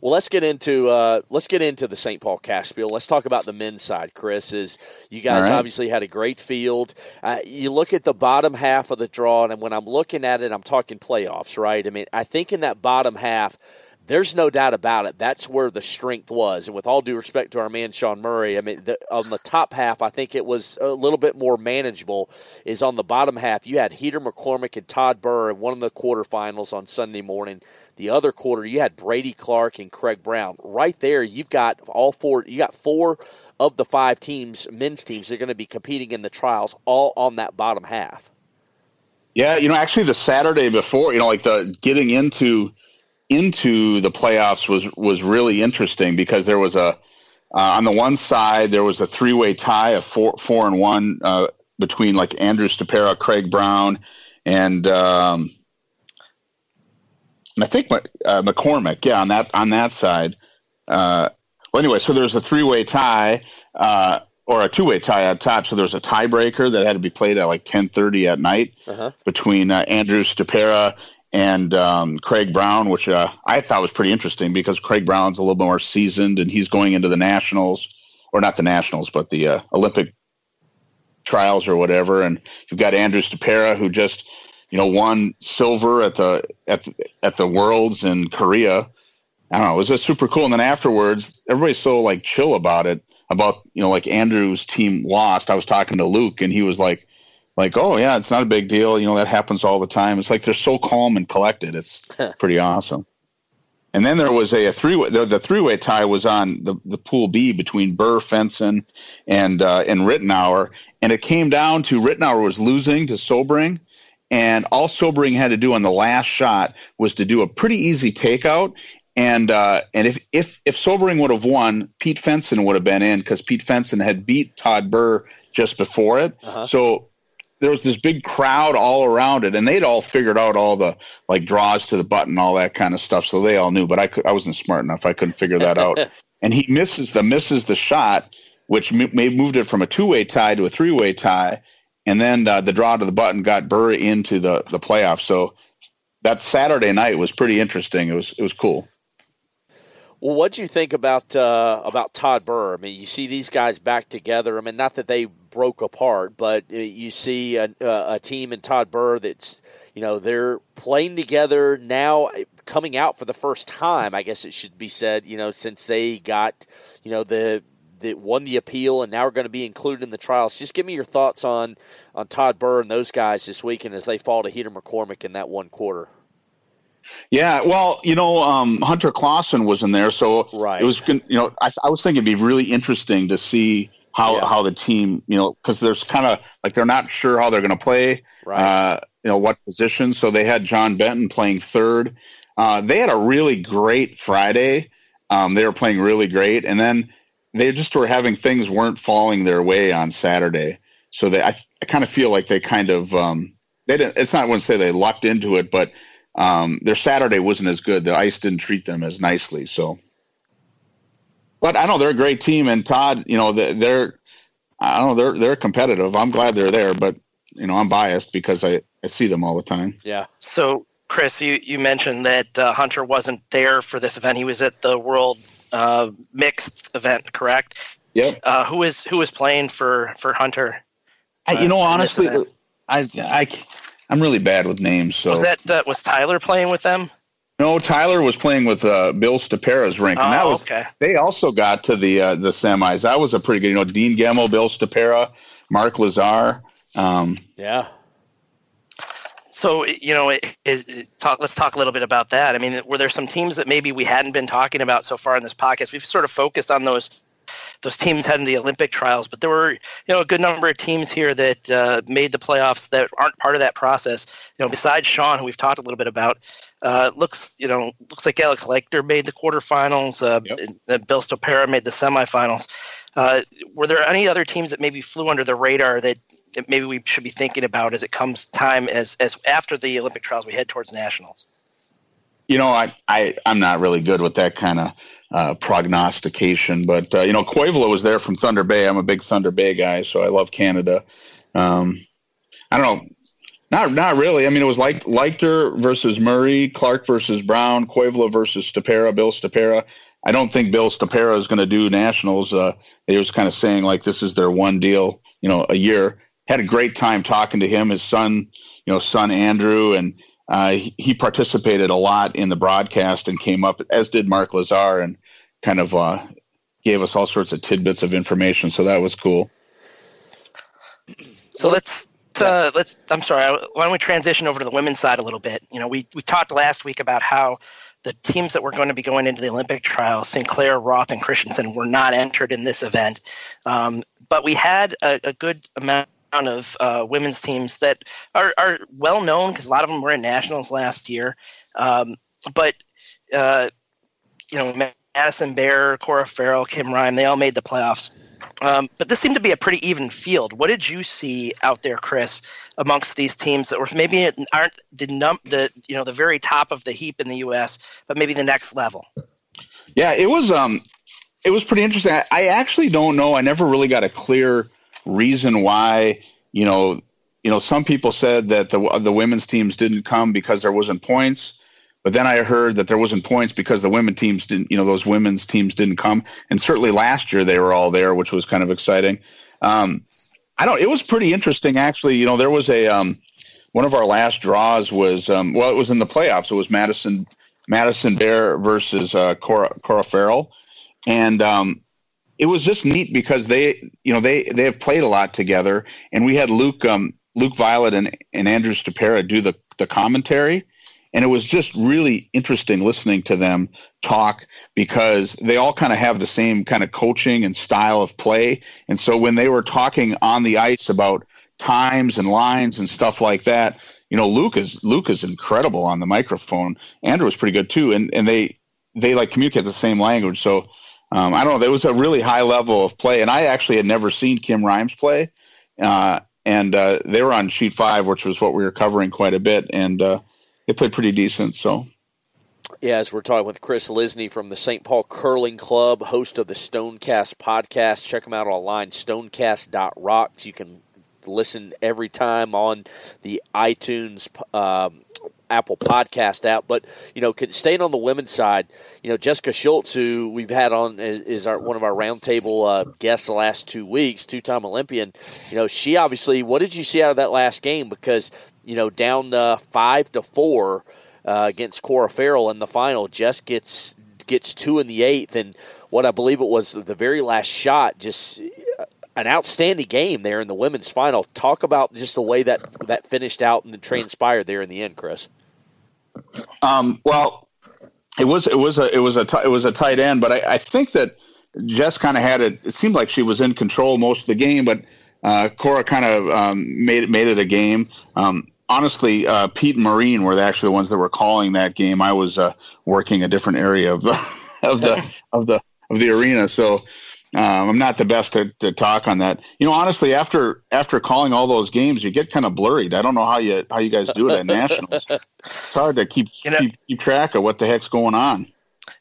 Well, let's get into uh, let's get into the St. Paul Cash Spiel. Let's talk about the men's side. Kris is you guys right. obviously had a great field. Uh, you look at the bottom half of the draw, and when I'm looking at it, I'm talking playoffs, right? I mean, I think in that bottom half there's no doubt about it. That's where the strength was. And with all due respect to our man Sean Murray, I mean, the, on the top half, I think it was a little bit more manageable. Is on the bottom half, you had Heater McCormick and Todd Birr in one of the quarterfinals on Sunday morning. The other quarter, you had Brady Clark and Craig Brown. Right there, you've got all four. You got four of the five teams, men's teams, are going to be competing in the trials, all on that bottom half. Yeah, you know, actually, the Saturday before, you know, like the getting into into the playoffs was was really interesting because there was a uh, on the one side there was a three way tie of four four and one uh, between like Andrew Stopera, Craig Brown, and um, and I think uh, McCormick. Yeah, on that on that side. Uh, well, anyway, so there's a three way tie uh, or a two way tie at top. So there was a tiebreaker that had to be played at like 10:30 at night uh-huh. between uh, Andrew Stopera and um, Craig Brown, which uh, I thought was pretty interesting because Craig Brown's a little more seasoned and he's going into the nationals, or not the nationals, but the uh, Olympic trials or whatever. And you've got Andrew Stopera who just you know won silver at the at the, at the Worlds in Korea. I don't know. It was just super cool. And then afterwards, everybody's so like chill about it. About you know, like Andrew's team lost. I was talking to Luke, and he was like, like, oh yeah, it's not a big deal. You know, that happens all the time. It's like they're so calm and collected. It's pretty awesome. And then there was a, a three way. The, the three way tie was on the, the pool B between Birr, Fenson, and uh, and Rittenauer, and it came down to Rittenauer was losing to Sobering, and all Sobering had to do on the last shot was to do a pretty easy takeout, and uh, and if if if Sobering would have won, Pete Fenson would have been in because Pete Fenson had beat Todd Birr just before it. Uh-huh. So there was this big crowd all around it, and they'd all figured out all the like draws to the button, all that kind of stuff. So they all knew, but I could, I wasn't smart enough. I couldn't figure that out. and he misses the misses the shot, which m- moved it from a two way tie to a three way tie, and then uh, the draw to the button got Birr into the the playoffs. So that Saturday night was pretty interesting. It was it was cool. Well, what do you think about uh, about Todd Birr? I mean, you see these guys back together. I mean, not that they broke apart, but uh, you see a, a team in Todd Birr that's you know they're playing together now, coming out for the first time. I guess it should be said. You know, since they got you know the that won the appeal and now are going to be included in the trials. Just give me your thoughts on on Todd Birr and those guys this weekend as they fall to Heater McCormick in that one quarter. Yeah, well, you know, um, Hunter Clawson was in there, so right. it was, you know, I, I was thinking it'd be really interesting to see how yeah. how the team, you know, because there's kind of like they're not sure how they're going to play, right. uh, you know, what position. So they had John Benton playing third. Uh, they had a really great Friday. Um, they were playing really great, and then they just were having things weren't falling their way on Saturday. So they, I, I kind of feel like they kind of, um, they didn't. It's not I wouldn't say they lucked into it, but um, their Saturday wasn't as good. The ice didn't treat them as nicely. So, but I know they're a great team, and Todd, you know, they're I don't know they're they're competitive. I'm glad they're there, but you know I'm biased because I I see them all the time. Yeah. So Kris, you you mentioned that uh, Hunter wasn't there for this event. He was at the World uh, Mixed event, correct? Yeah. Uh, who is who is playing for for Hunter? I, you know, honestly, I I I'm really bad with names. So was that uh, was Tyler playing with them? No, Tyler was playing with uh, Bill Stopera's rink, and that oh, was okay. they also got to the uh, the semis. That was a pretty good, you know, Dean Gemmell, Bill Stopera, Mark Lazar. Um, yeah. So you know, it, it, it, talk, let's talk a little bit about that. I mean, were there some teams that maybe we hadn't been talking about so far in this podcast? We've sort of focused on those those teams had in the Olympic trials. But there were, you know, a good number of teams here that uh, made the playoffs that aren't part of that process. You know, besides Sean, who we've talked a little bit about, uh, looks, you know, looks like Alex Leichter made the quarterfinals. Uh, yep. Bill Stopera made the semifinals. Uh, were there any other teams that maybe flew under the radar that, that maybe we should be thinking about as it comes time as as after the Olympic trials we head towards nationals? You know, I, I I'm not really good with that kind of uh, prognostication. But uh, you know, Koivula was there from Thunder Bay. I'm a big Thunder Bay guy, so I love Canada. Um, I don't know, not not really. I mean, it was like Leichter versus Murray, Clark versus Brown, Koivula versus Stopera, Bill Stopera. I don't think Bill Stopera is going to do nationals. Uh, they was kind of saying like this is their one deal, you know, a year. Had a great time talking to him, his son, you know, son Andrew, and uh, he, participated a lot in the broadcast and came up, as did Mark Lazar, and kind of uh, gave us all sorts of tidbits of information. So that was cool. So let's uh, let's. I'm sorry. Why don't we transition over to the women's side a little bit? You know, we we talked last week about how the teams that were going to be going into the Olympic trials, Sinclair, Roth, and Christensen, were not entered in this event. Um, but we had a, a good amount of uh, women's teams that are, are well known because a lot of them were in nationals last year. Um, but uh, you know, Madison Bear, Cora Farrell, Kim Ryan, they all made the playoffs. Um, but this seemed to be a pretty even field. What did you see out there, Kris, amongst these teams that were maybe aren't the num the you know the very top of the heap in the U.S., but maybe the next level? Yeah, it was um, it was pretty interesting. I, I actually don't know. I never really got a clear reason why you know you know some people said that the the women's teams didn't come because there wasn't points but then I heard that there wasn't points because the women teams didn't, you know, those women's teams didn't come. And certainly last year they were all there, which was kind of exciting. Um, I don't, it was pretty interesting actually. You know, there was a, um, one of our last draws was, um, well, it was in the playoffs. It was Madison, Madison Bear versus, uh, Cora, Cora Farrell. And, um, it was just neat because they, you know, they they have played a lot together, and we had Luke um, Luke Violette and, and Andrew Stopera do the the commentary, and it was just really interesting listening to them talk because they all kind of have the same kind of coaching and style of play, and so when they were talking on the ice about times and lines and stuff like that, you know, Luke is Luke is incredible on the microphone. Andrew was pretty good too, and and they they like communicate the same language. So um, I don't know. There was a really high level of play, and I actually had never seen Kim Rhymes play, uh, and uh, they were on sheet five, which was what we were covering quite a bit, and uh, they played pretty decent. So. Yeah, as we're talking with Kris Lysne from the St. Paul Curling Club, host of the Stonecast podcast. Check them out online, stonecast.rocks. You can listen every time on the iTunes um, Apple Podcast app. But you know, staying on the women's side, you know, Jessica Schultz, who we've had on is our one of our roundtable uh, guests the last two weeks, two-time Olympian. You know, she obviously. What did you see out of that last game? Because you know, down uh, five to four uh, against Cora Farrell in the final, Jess gets gets two in the eighth, and what I believe it was the very last shot just an outstanding game there in the women's final. Talk about just the way that that finished out and transpired there in the end, Kris. Um, well, it was it was a it was a t- it was a tight end, but I, I think that Jess kind of had it. It seemed like she was in control most of the game, but uh, Cora kind of um, made it made it a game. Um, honestly, uh, Pete and Marine were actually the ones that were calling that game. I was uh, working a different area of the of the of the of the arena, so um, I'm not the best to, to talk on that. You know, honestly, after after calling all those games, you get kind of blurred. I don't know how you how you guys do it at nationals. it's hard to keep, you know, keep keep track of what the heck's going on.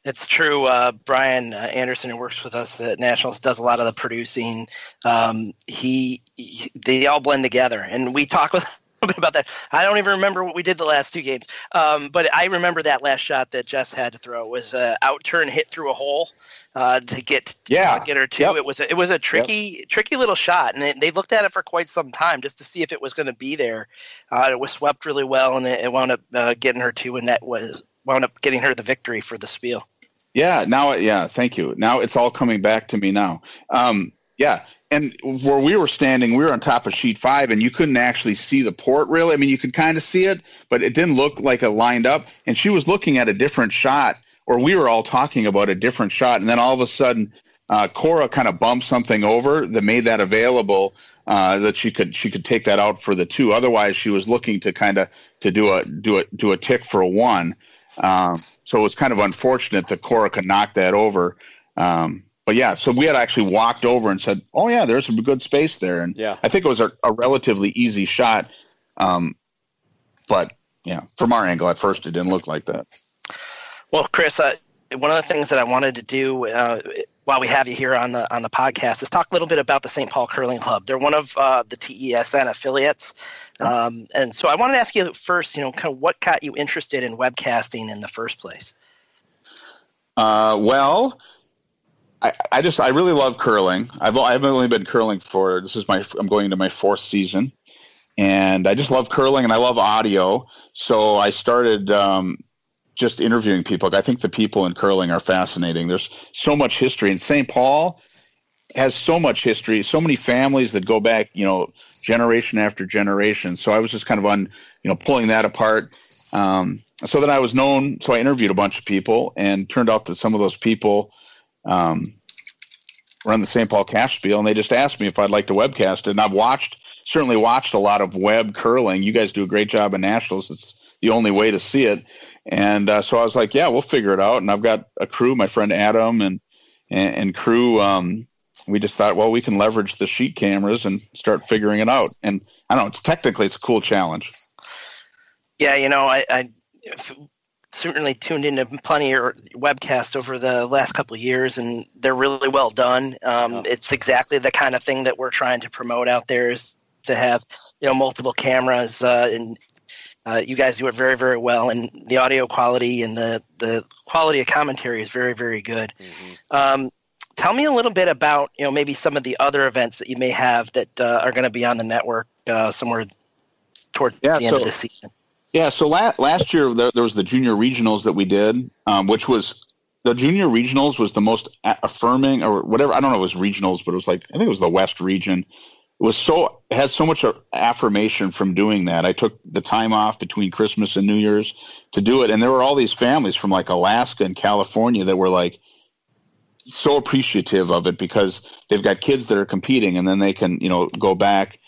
It's true. Uh, Brian uh, Anderson, who works with us at Nationals, does a lot of the producing. Um, he, he, they all blend together, and we talk with bit about that. I don't even remember what we did the last two games, um, but I remember that last shot that Jess had to throw was a out turn hit through a hole uh, to get yeah uh, get her two. Yep. It was a, it was a tricky yep. tricky little shot, and it, they looked at it for quite some time just to see if it was going to be there. Uh, it was swept really well, and it, it wound up uh, getting her two, and that was wound up getting her the victory for the spiel. Yeah, now yeah, thank you. Now it's all coming back to me now. Um, yeah, and where we were standing, we were on top of sheet five, and you couldn't actually see the port really. I mean, you could kind of see it, but it didn't look like it lined up. And she was looking at a different shot, or we were all talking about a different shot, and then all of a sudden, uh, Cora kind of bumped something over that made that available. Uh, that she could she could take that out for the two. Otherwise, she was looking to kind of to do a do a do a tick for a one. Um, so it was kind of unfortunate that Cora could knock that over. Um, but yeah, so we had actually walked over and said, "Oh yeah, there's some good space there," and yeah. I think it was a, a relatively easy shot. Um, but yeah, from our angle at first, it didn't look like that. Well, Kris, uh, one of the things that I wanted to do uh, while we have you here on the on the podcast is talk a little bit about the St. Paul Curling Club. They're one of uh, the TESN affiliates, um, and so I wanted to ask you first, you know, kind of what got you interested in webcasting in the first place. Uh, well, I, I just I really love curling. I've I've only been curling for this is my I'm going into my fourth season, and I just love curling and I love audio. So I started um, just interviewing people. I think the people in curling are fascinating. There's so much history, and St. Paul has so much history. So many families that go back, you know, generation after generation. So I was just kind of on, you know, pulling that apart. Um, so then I was known. So I interviewed a bunch of people, and turned out that some of those people um, run the St. Paul Cash Spiel, and they just asked me if I'd like to webcast it. And I've watched, certainly watched a lot of web curling. You guys do a great job in nationals. It's the only way to see it. And uh, so I was like, yeah, we'll figure it out. And I've got a crew, my friend Adam and and, and crew. Um, we just thought, well, we can leverage the sheet cameras and start figuring it out. And I don't know, it's technically it's a cool challenge. Yeah, you know, I, I certainly tuned into plenty of webcasts over the last couple of years, and they're really well done. Um, yeah. It's exactly the kind of thing that we're trying to promote out there is to have you know multiple cameras, uh, and uh, you guys do it very very well, and the audio quality and the the quality of commentary is very very good. Mm-hmm. Um, tell me a little bit about you know maybe some of the other events that you may have that uh, are going to be on the network uh, somewhere towards yeah, the end so, of the season. Yeah, so la- last year there, there, was the junior regionals that we did, um, which was the junior regionals was the most affirming or whatever. I don't know, it was regionals, but it was like I think it was the West region. It was so it had so much affirmation from doing that. I took the time off between Christmas and New Year's to do it, and there were all these families from like Alaska and California that were like so appreciative of it because they've got kids that are competing, and then they can you know go back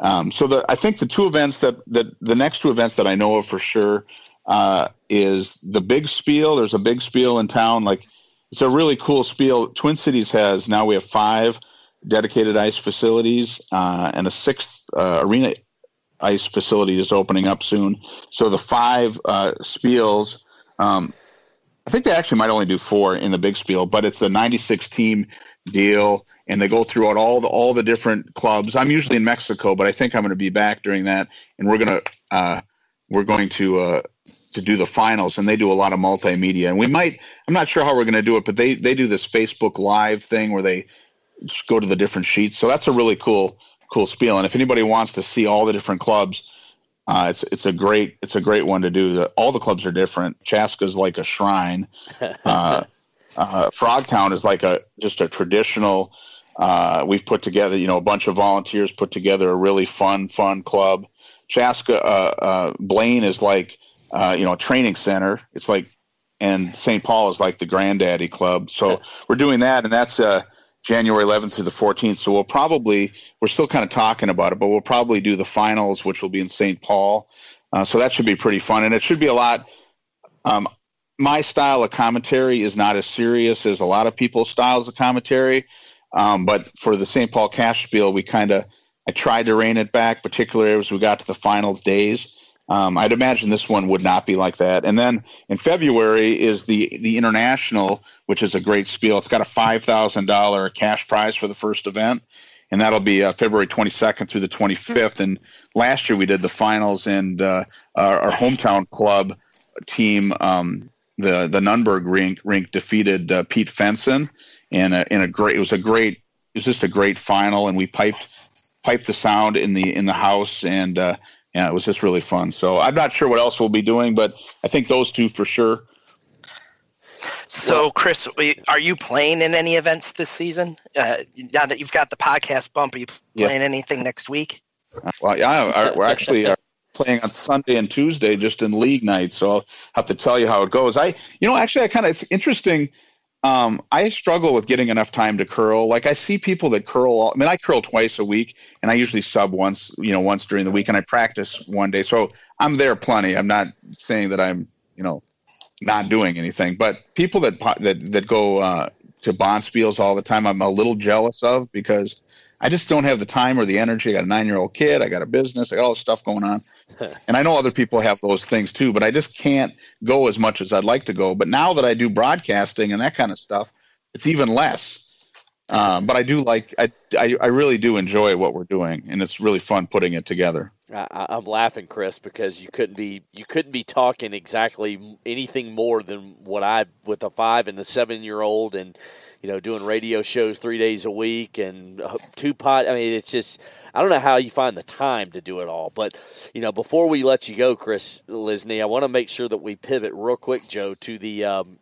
um, so the I think the two events that that the next two events that I know of for sure, uh, is the big spiel. There's a big spiel in town. Like it's a really cool spiel. Twin Cities has now we have five dedicated ice facilities uh, and a sixth uh, arena ice facility is opening up soon. So the five uh, spiels. Um, I think they actually might only do four in the big spiel, but it's a 96 team deal, and they go throughout all the all the different clubs. I'm usually in Mexico, but I think I'm going to be back during that, and we're gonna uh, we're going to uh, to do the finals, and they do a lot of multimedia. And we might I'm not sure how we're going to do it, but they they do this Facebook Live thing where they go to the different sheets. So that's a really cool cool spiel. And if anybody wants to see all the different clubs, uh, it's it's a great it's a great one to do. The, all the clubs are different. Chaska's like a shrine. Uh, uh, Frogtown is like a just a traditional. Uh, we've put together, you know, a bunch of volunteers put together a really fun, fun club. Chaska uh, uh, Blaine is like, uh, you know, a training center. It's like, and St. Paul is like the granddaddy club. So we're doing that, and that's uh, January 11th through the 14th. So we'll probably, we're still kind of talking about it, but we'll probably do the finals, which will be in St. Paul. Uh, so that should be pretty fun, and it should be a lot. Um, my style of commentary is not as serious as a lot of people's styles of commentary. Um, but for the St. Paul Cash Spiel, we kind of I tried to rein it back, particularly as we got to the finals days. Um, I'd imagine this one would not be like that. And then in February is the the international, which is a great spiel. It's got a five thousand dollar cash prize for the first event, and that'll be uh, February twenty second through the twenty fifth. And last year we did the finals, and uh, our, our, hometown club team um, the the Nunberg rink rink defeated uh, Pete Fenson in a in a great it was a great it was just a great final and we piped piped the sound in the in the house and uh, yeah it was just really fun so I'm not sure what else we'll be doing but I think those two for sure. So, Kris, are you playing in any events this season? Uh, now that you've got the podcast bump, are you playing yeah. anything next week? Well, yeah, we're actually uh, playing on Sunday and Tuesday just in league night. So I'll have to tell you how it goes. I, you know, actually, I kind of, it's interesting. Um, I struggle with getting enough time to curl. Like I see people that curl. All, I mean, I curl twice a week, and I usually sub once, you know, once during the week, and I practice one day. So I'm there plenty. I'm not saying that I'm, you know, not doing anything. But people that that that go uh, to bonspiels all the time, I'm a little jealous of because I just don't have the time or the energy. I got a nine year old kid. I got a business. I got all this stuff going on. and I know other people have those things too, but I just can't go as much as I'd like to go. But now that I do broadcasting and that kind of stuff, it's even less. Um, but I do like I, I, I really do enjoy what we're doing, and it's really fun putting it together. I, am laughing, Kris, because you couldn't be you couldn't be talking exactly anything more than what I with a five and a seven year old, and you know, doing radio shows three days a week and uh, two pot. I mean, it's just, I don't know how you find the time to do it all. But, you know, before we let you go, Kris Lysne, I want to make sure that we pivot real quick, Joe, to the, um,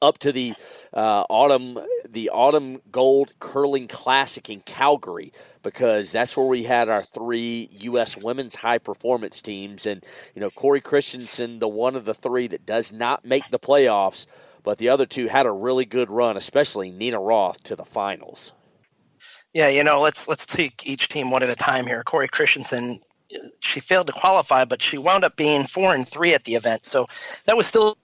up to the uh, autumn the autumn gold curling classic in Calgary because that's where we had our three U.S. women's high performance teams and you know Cory Christensen the one of the three that does not make the playoffs but the other two had a really good run, especially Nina Roth to the finals. Yeah, you know, let's let's take each team one at a time here. Cory Christensen, she failed to qualify, but she wound up being four and three at the event, so that was still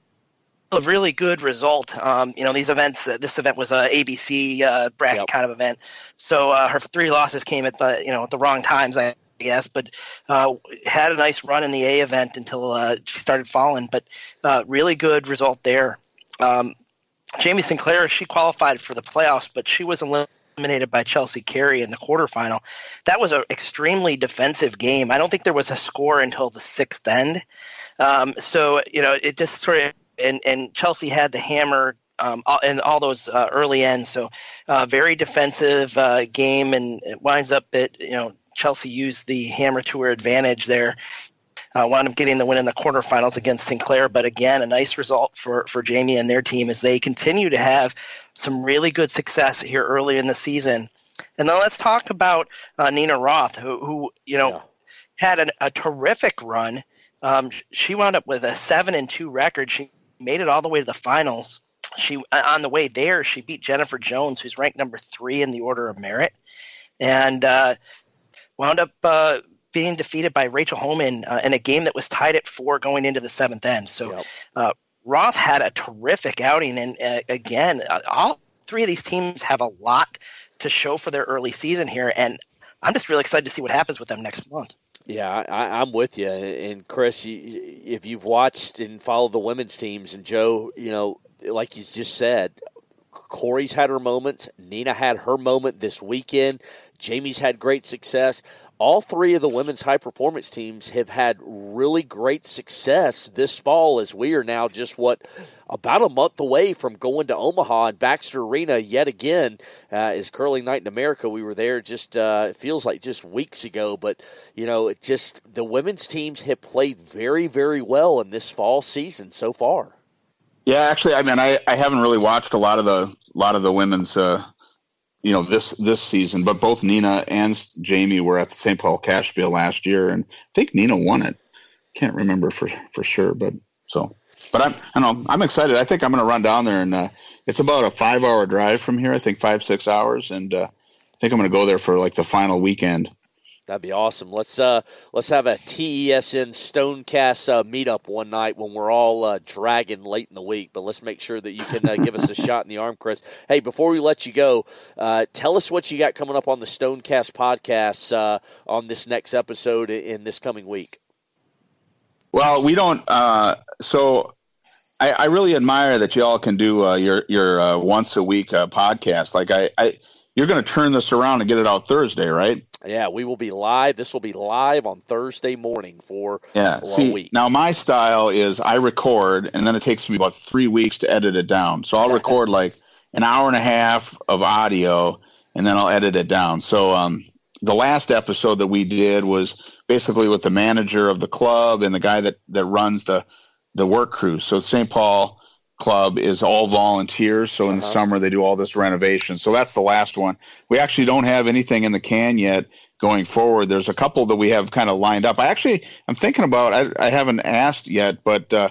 a really good result. Um, you know, these events, uh, this event was a ABC uh, bracket yep. kind of event, so uh, her three losses came at the you know at the wrong times. I guess, but uh, had a nice run in the A event until uh, she started falling. But uh, really good result there. Um, Jamie Sinclair, she qualified for the playoffs, but she was eliminated by Chelsea Carey in the quarterfinal. That was an extremely defensive game. I don't think there was a score until the sixth end. Um, so you know, it just sort of and and Chelsea had the hammer um, and all those uh, early ends. So uh, very defensive uh, game, and it winds up that you know Chelsea used the hammer to her advantage there uh, wound up getting the win in the quarterfinals against Sinclair. But again, a nice result for, for Jamie and their team as they continue to have some really good success here early in the season. And then let's talk about uh, Nina Roth, who, who you know yeah. had an, a terrific run. Um, she wound up with a seven and two record. She made it all the way to the finals. She uh, on the way there, she beat Jennifer Jones, who's ranked number three in the order of merit, and uh, wound up uh, being defeated by Rachel Homan uh, in a game that was tied at four going into the seventh end. So yep. uh, Roth had a terrific outing, and uh, again, all three of these teams have a lot to show for their early season here, and I'm just really excited to see what happens with them next month. Yeah, I, am with you. And Kris, you, if you've watched and followed the women's teams, and Joe, you know, like you just said, Cory's had her moments. Nina had her moment this weekend. Jamie's had great success all three of the women's high performance teams have had really great success this fall as we are now just what about a month away from going to Omaha and Baxter Arena yet again uh, is curling night in America. We were there just uh, it feels like just weeks ago, but you know, it just the women's teams have played very very well in this fall season so far. Yeah, actually, I mean, I, I haven't really watched a lot of the lot of the women's uh, you know this this season. But both Nina and Jamie were at the St. Paul Cashspiel last year, and I think Nina won it. Can't remember for for sure, but so. But I'm I know I'm excited. I think I'm going to run down there, and uh, it's about a five hour drive from here. I think five six hours, and uh, I think I'm going to go there for like the final weekend. That'd be awesome. Let's uh let's have a TESN Stonecast uh, meetup one night when we're all uh, dragging late in the week. But let's make sure that you can uh, give us a shot in the arm, Kris. Hey, before we let you go, uh, tell us what you got coming up on the Stonecast podcast uh, on this next episode in this coming week. Well, we don't. Uh, so I, I, really admire that y'all can do uh, your your uh, once a week uh, podcast. Like I, I you're going to turn this around and get it out Thursday, right? Yeah, we will be live. This will be live on Thursday morning for yeah. See, week. Now my style is I record and then it takes me about three weeks to edit it down. So I'll record like an hour and a half of audio and then I'll edit it down. So um, the last episode that we did was basically with the manager of the club and the guy that that runs the the work crew. So St. Paul club is all volunteers. So in uh-huh. the summer they do all this renovation. So that's the last one. We actually don't have anything in the can yet going forward. There's a couple that we have kind of lined up. I actually I'm thinking about. I, I haven't asked yet, but uh,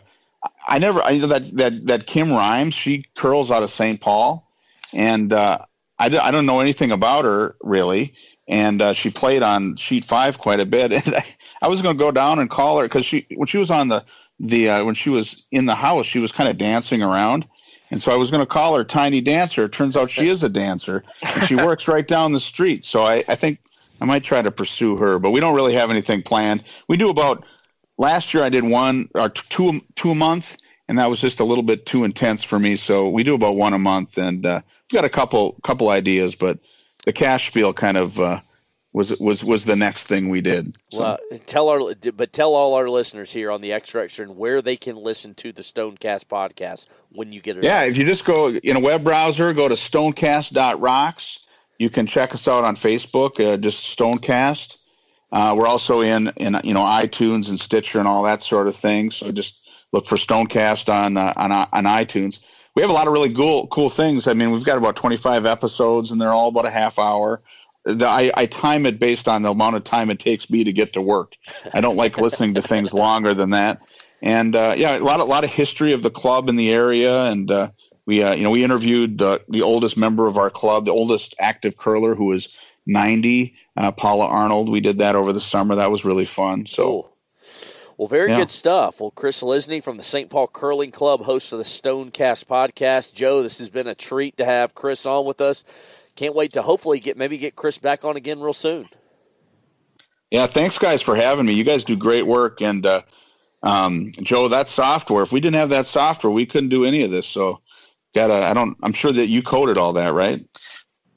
I never. I know that that that Kim Rhymes. She curls out of St. Paul, and uh, I I don't know anything about her really. And uh, she played on sheet five quite a bit, and I, I was going to go down and call her because she when she was on the the uh, when she was in the house, she was kind of dancing around. And so I was going to call her Tiny Dancer. It turns out she is a dancer, and she works right down the street. So I, I think I might try to pursue her, but we don't really have anything planned. We do about last year. I did one or two two a month, and that was just a little bit too intense for me. So we do about one a month, and uh, we've got a couple couple ideas, but the Cashspiel kind of uh, was was was the next thing we did. So. Well, tell our but tell all our listeners here on the Extra Extra End where they can listen to the Stonecast podcast when you get it. Yeah, if you just go in a web browser, go to stonecast.rocks. You can check us out on Facebook, uh, just Stonecast. Uh, we're also in in you know iTunes and Stitcher and all that sort of thing. So just look for Stonecast on uh, on on iTunes. We have a lot of really cool cool things. I mean, we've got about 25 episodes, and they're all about a half hour the, I, I time it based on the amount of time it takes me to get to work. I don't like listening to things longer than that. And uh, yeah, a lot, a lot of history of the club in the area, and uh, we, uh, you know, we interviewed the the oldest member of our club, the oldest active curler, who is 90, uh, Paula Arnold. We did that over the summer. That was really fun. So. Cool. Well, very yeah. good stuff. Well, Kris Lysne from the St. Paul Curling Club, host of the Stonecast podcast. Joe, this has been a treat to have Kris on with us can't wait to hopefully get maybe get Kris back on again real soon. Yeah, thanks guys for having me. You guys do great work, and uh, um, Joe, that software. If we didn't have that software, we couldn't do any of this. So, gotta. I don't. I'm sure that you coded all that, right?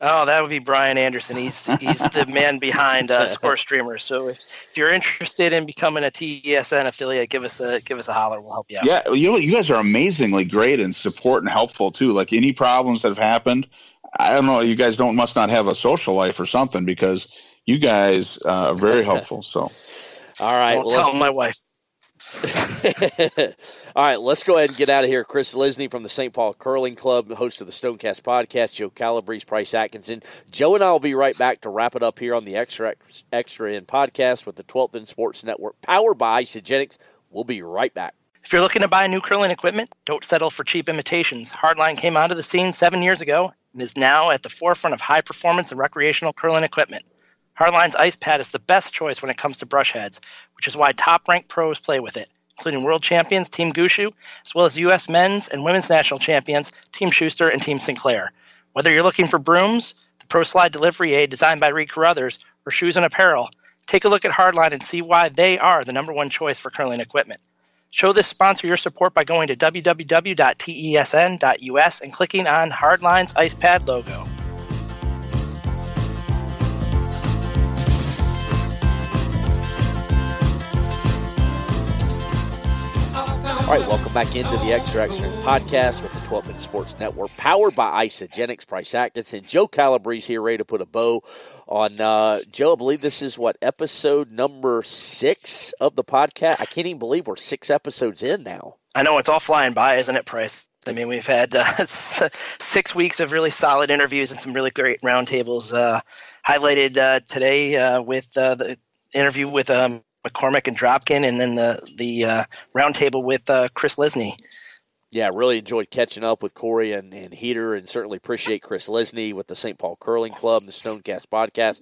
Oh, that would be Brian Anderson. He's he's the man behind uh, Score Streamer. So if, if, you're interested in becoming a TESN affiliate, give us a give us a holler. We'll help you out. Yeah, you you guys are amazingly great and support and helpful too. Like any problems that have happened, I don't know. You guys don't must not have a social life or something because you guys uh, are very helpful. So, all right. Well, tell my wife. All right, let's go ahead and get out of here. Chris Lisney from the St. Paul Curling Club, host of the Stonecast podcast, Joe Calabrese, Price Atkinson. Joe and I will be right back to wrap it up here on the Extra Extra End podcast with the 12th End Sports Network, powered by Isagenix. We'll be right back. If you're looking to buy new curling equipment, don't settle for cheap imitations. Hardline came onto the scene seven years ago and is now at the forefront of high performance and recreational curling equipment. Hardline's Ice Pad is the best choice when it comes to brush heads, which is why top ranked pros play with it, including world champions Team Gushue, as well as U.S. men's and women's national champions Team Schuster and Team Sinclair. Whether you're looking for brooms, the Pro Slide delivery aid designed by Reid Carruthers, or shoes and apparel, take a look at Hardline and see why they are the number one choice for curling equipment. Show this sponsor your support by going to www.tesn.us and clicking on Hardline's Ice Pad logo. All right, welcome back into the Extra Extra podcast with the 12th End Sports Network, powered by Isagenix. Price Atkinson, Joe Calabrese here, ready to put a bow on uh, Joe. I believe this is what episode number six of the podcast. I can't even believe we're six episodes in now. I know it's all flying by, isn't it, Price? I mean, we've had uh, six weeks of really solid interviews and some really great roundtables. Uh, highlighted uh, today uh, with uh, the interview with um, McCormick and Dropkin, and then the the uh, roundtable with uh, Kris Lysne. Yeah, really enjoyed catching up with Korey and, and Heater, and certainly appreciate Kris Lysne with the St. Paul Curling Club, the Stonecast podcast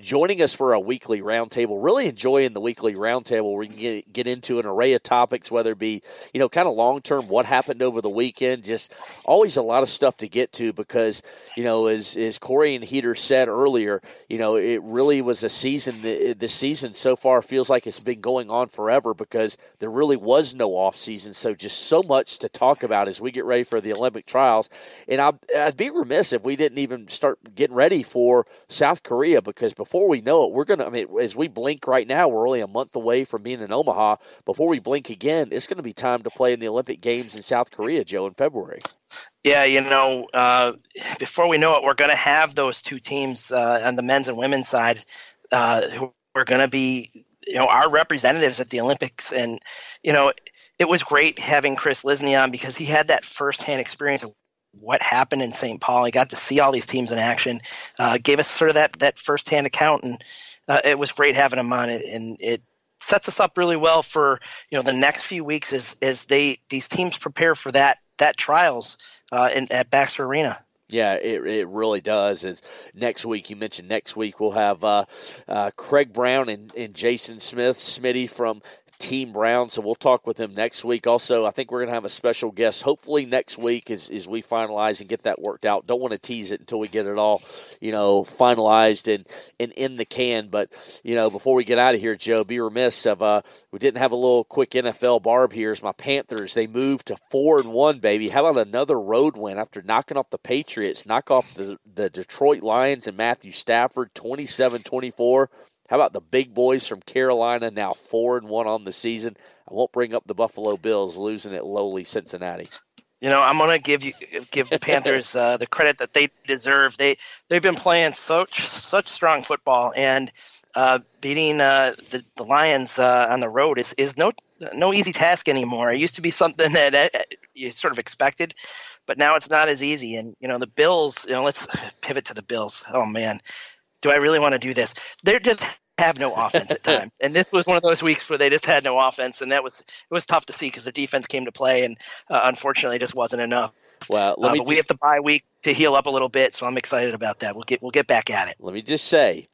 joining us for a weekly roundtable. Really enjoying the weekly roundtable where we can get, get into an array of topics, whether it be, you know, kind of long term, what happened over the weekend, just always a lot of stuff to get to because, you know, as, as Korey and Heater said earlier, you know, it really was a season, the season so far feels like it's been going on forever because there really was no off season. So just so much to talk about as we get ready for the Olympic trials. And I'd, I'd be remiss if we didn't even start getting ready for South Korea because before we know it, we're going to, I mean, as we blink right now, we're only a month away from being in Omaha. Before we blink again, it's going to be time to play in the Olympic Games in South Korea, Joe, in February. Yeah, you know, uh, before we know it, we're going to have those two teams uh, on the men's and women's side uh, who are going to be, you know, our representatives at the Olympics. And, you know, it was great having Kris Lysne on because he had that firsthand experience of what happened in St. Paul. He got to see all these teams in action, uh, gave us sort of that that firsthand account, and uh, it was great having him on. It, and it sets us up really well for you know the next few weeks as as they these teams prepare for that that trials uh, in, at Baxter Arena. Yeah, it, it really does. Is next week you mentioned next week we'll have uh, uh, Craig Brown and, and Jason Smith, Smitty from Team Brown. So we'll talk with him next week. Also, I think we're going to have a special guest hopefully next week as, as we finalize and get that worked out. Don't want to tease it until we get it all, you know, finalized and, and in the can. But, you know, before we get out of here, Joe, be remiss of uh, we didn't have a little quick NFL barb here. Is my Panthers, they moved to four and one, baby. How about another road win after knocking off the Patriots, knock off the, the Detroit Lions and Matthew Stafford 27 24. How about the big boys from Carolina now four and one on the season? I won't bring up the Buffalo Bills losing at lowly Cincinnati. You know, I'm going to give you give the Panthers uh, the credit that they deserve. They they've been playing such such strong football, and uh, beating uh, the, the Lions uh, on the road is, is no no easy task anymore. It used to be something that uh, you sort of expected, but now it's not as easy. And you know, the Bills. You know, let's pivot to the Bills. Oh man, do I really want to do this? They just have no offense at times, and this was one of those weeks where they just had no offense, and that was it was tough to see because their defense came to play, and uh, unfortunately, just wasn't enough. Well, let uh, me just, we have the bye week to heal up a little bit, so I'm excited about that. We'll get we'll get back at it. Let me just say,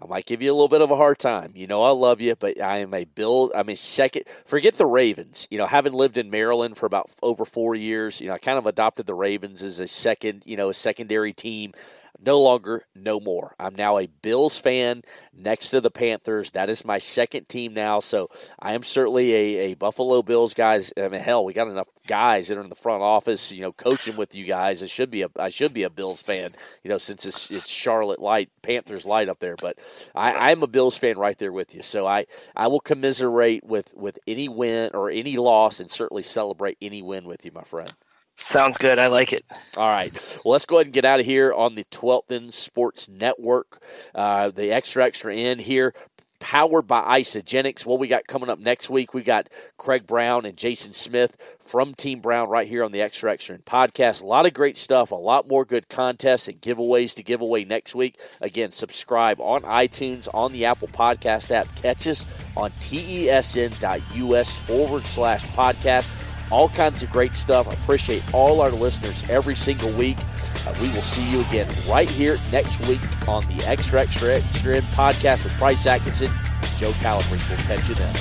I might give you a little bit of a hard time. You know, I love you, but I am a Bill. I'm a second. Forget the Ravens. You know, having lived in Maryland for about over four years, you know, I kind of adopted the Ravens as a second, you know, a secondary team no longer, no more. I'm now a Bills fan next to the Panthers. That is my second team now. So I am certainly a, a Buffalo Bills guys. I mean, hell, we got enough guys that are in the front office, you know, coaching with you guys. It should be a I should be a Bills fan, you know, since it's it's Charlotte light, Panthers light up there. But I, I'm a Bills fan right there with you. So I I will commiserate with with any win or any loss, and certainly celebrate any win with you, my friend. Sounds good. I like it. All right. Well, let's go ahead and get out of here on the 12th End Sports Network. Uh, the extra, extra End here, powered by Isagenix. What we got coming up next week, we got Craig Brown and Jason Smith from Team Brown right here on the Extra Extra End podcast. A lot of great stuff, a lot more good contests and giveaways to give away next week. Again, subscribe on iTunes, on the Apple Podcast app. Catch us on tesn.us forward slash podcast all kinds of great stuff. I appreciate all our listeners every single week. Uh, we will see you again right here next week on the Extra Extra Extra End podcast with Price Atkinson. Joe Calabrese. We'll catch you then.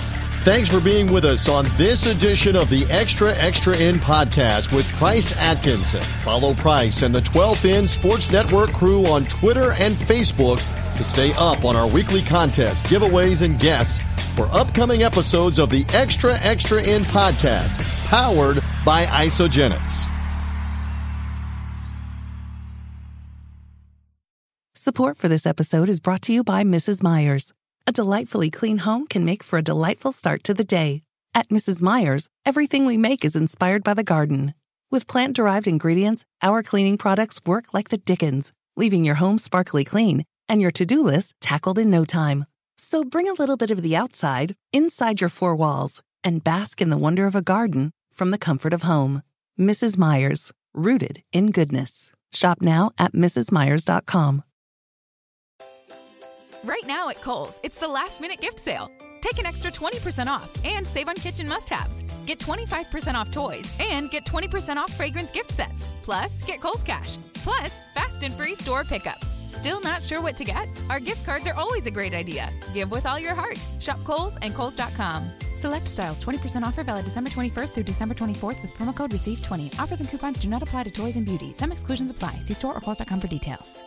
Thanks for being with us on this edition of the Extra Extra End podcast with Price Atkinson. Follow Price and the 12th End Sports Network crew on Twitter and Facebook to stay up on our weekly contests, giveaways, and guests for upcoming episodes of the Extra Extra End podcast, powered by Isagenix. Support for this episode is brought to you by Mrs. Meyer's. A delightfully clean home can make for a delightful start to the day. At Mrs. Meyer's, everything we make is inspired by the garden. With plant derived ingredients, our cleaning products work like the dickens, leaving your home sparkly clean and your to do list tackled in no time. So bring a little bit of the outside inside your four walls and bask in the wonder of a garden from the comfort of home. Mrs. Meyer's, rooted in goodness. Shop now at mrsmeyers.com. Right now at Kohl's, it's the last minute gift sale. Take an extra 20% off and save on kitchen must haves. Get 25% off toys and get 20% off fragrance gift sets. Plus, get Kohl's Cash. Plus, fast and free store pickup. Still not sure what to get? Our gift cards are always a great idea. Give with all your heart. Shop Kohl's and Kohl's.com. Select styles 20% offer valid December 21st through December 24th with promo code RECEIVE20. Offers and coupons do not apply to toys and beauty. Some exclusions apply. See store or Kohl's.com for details.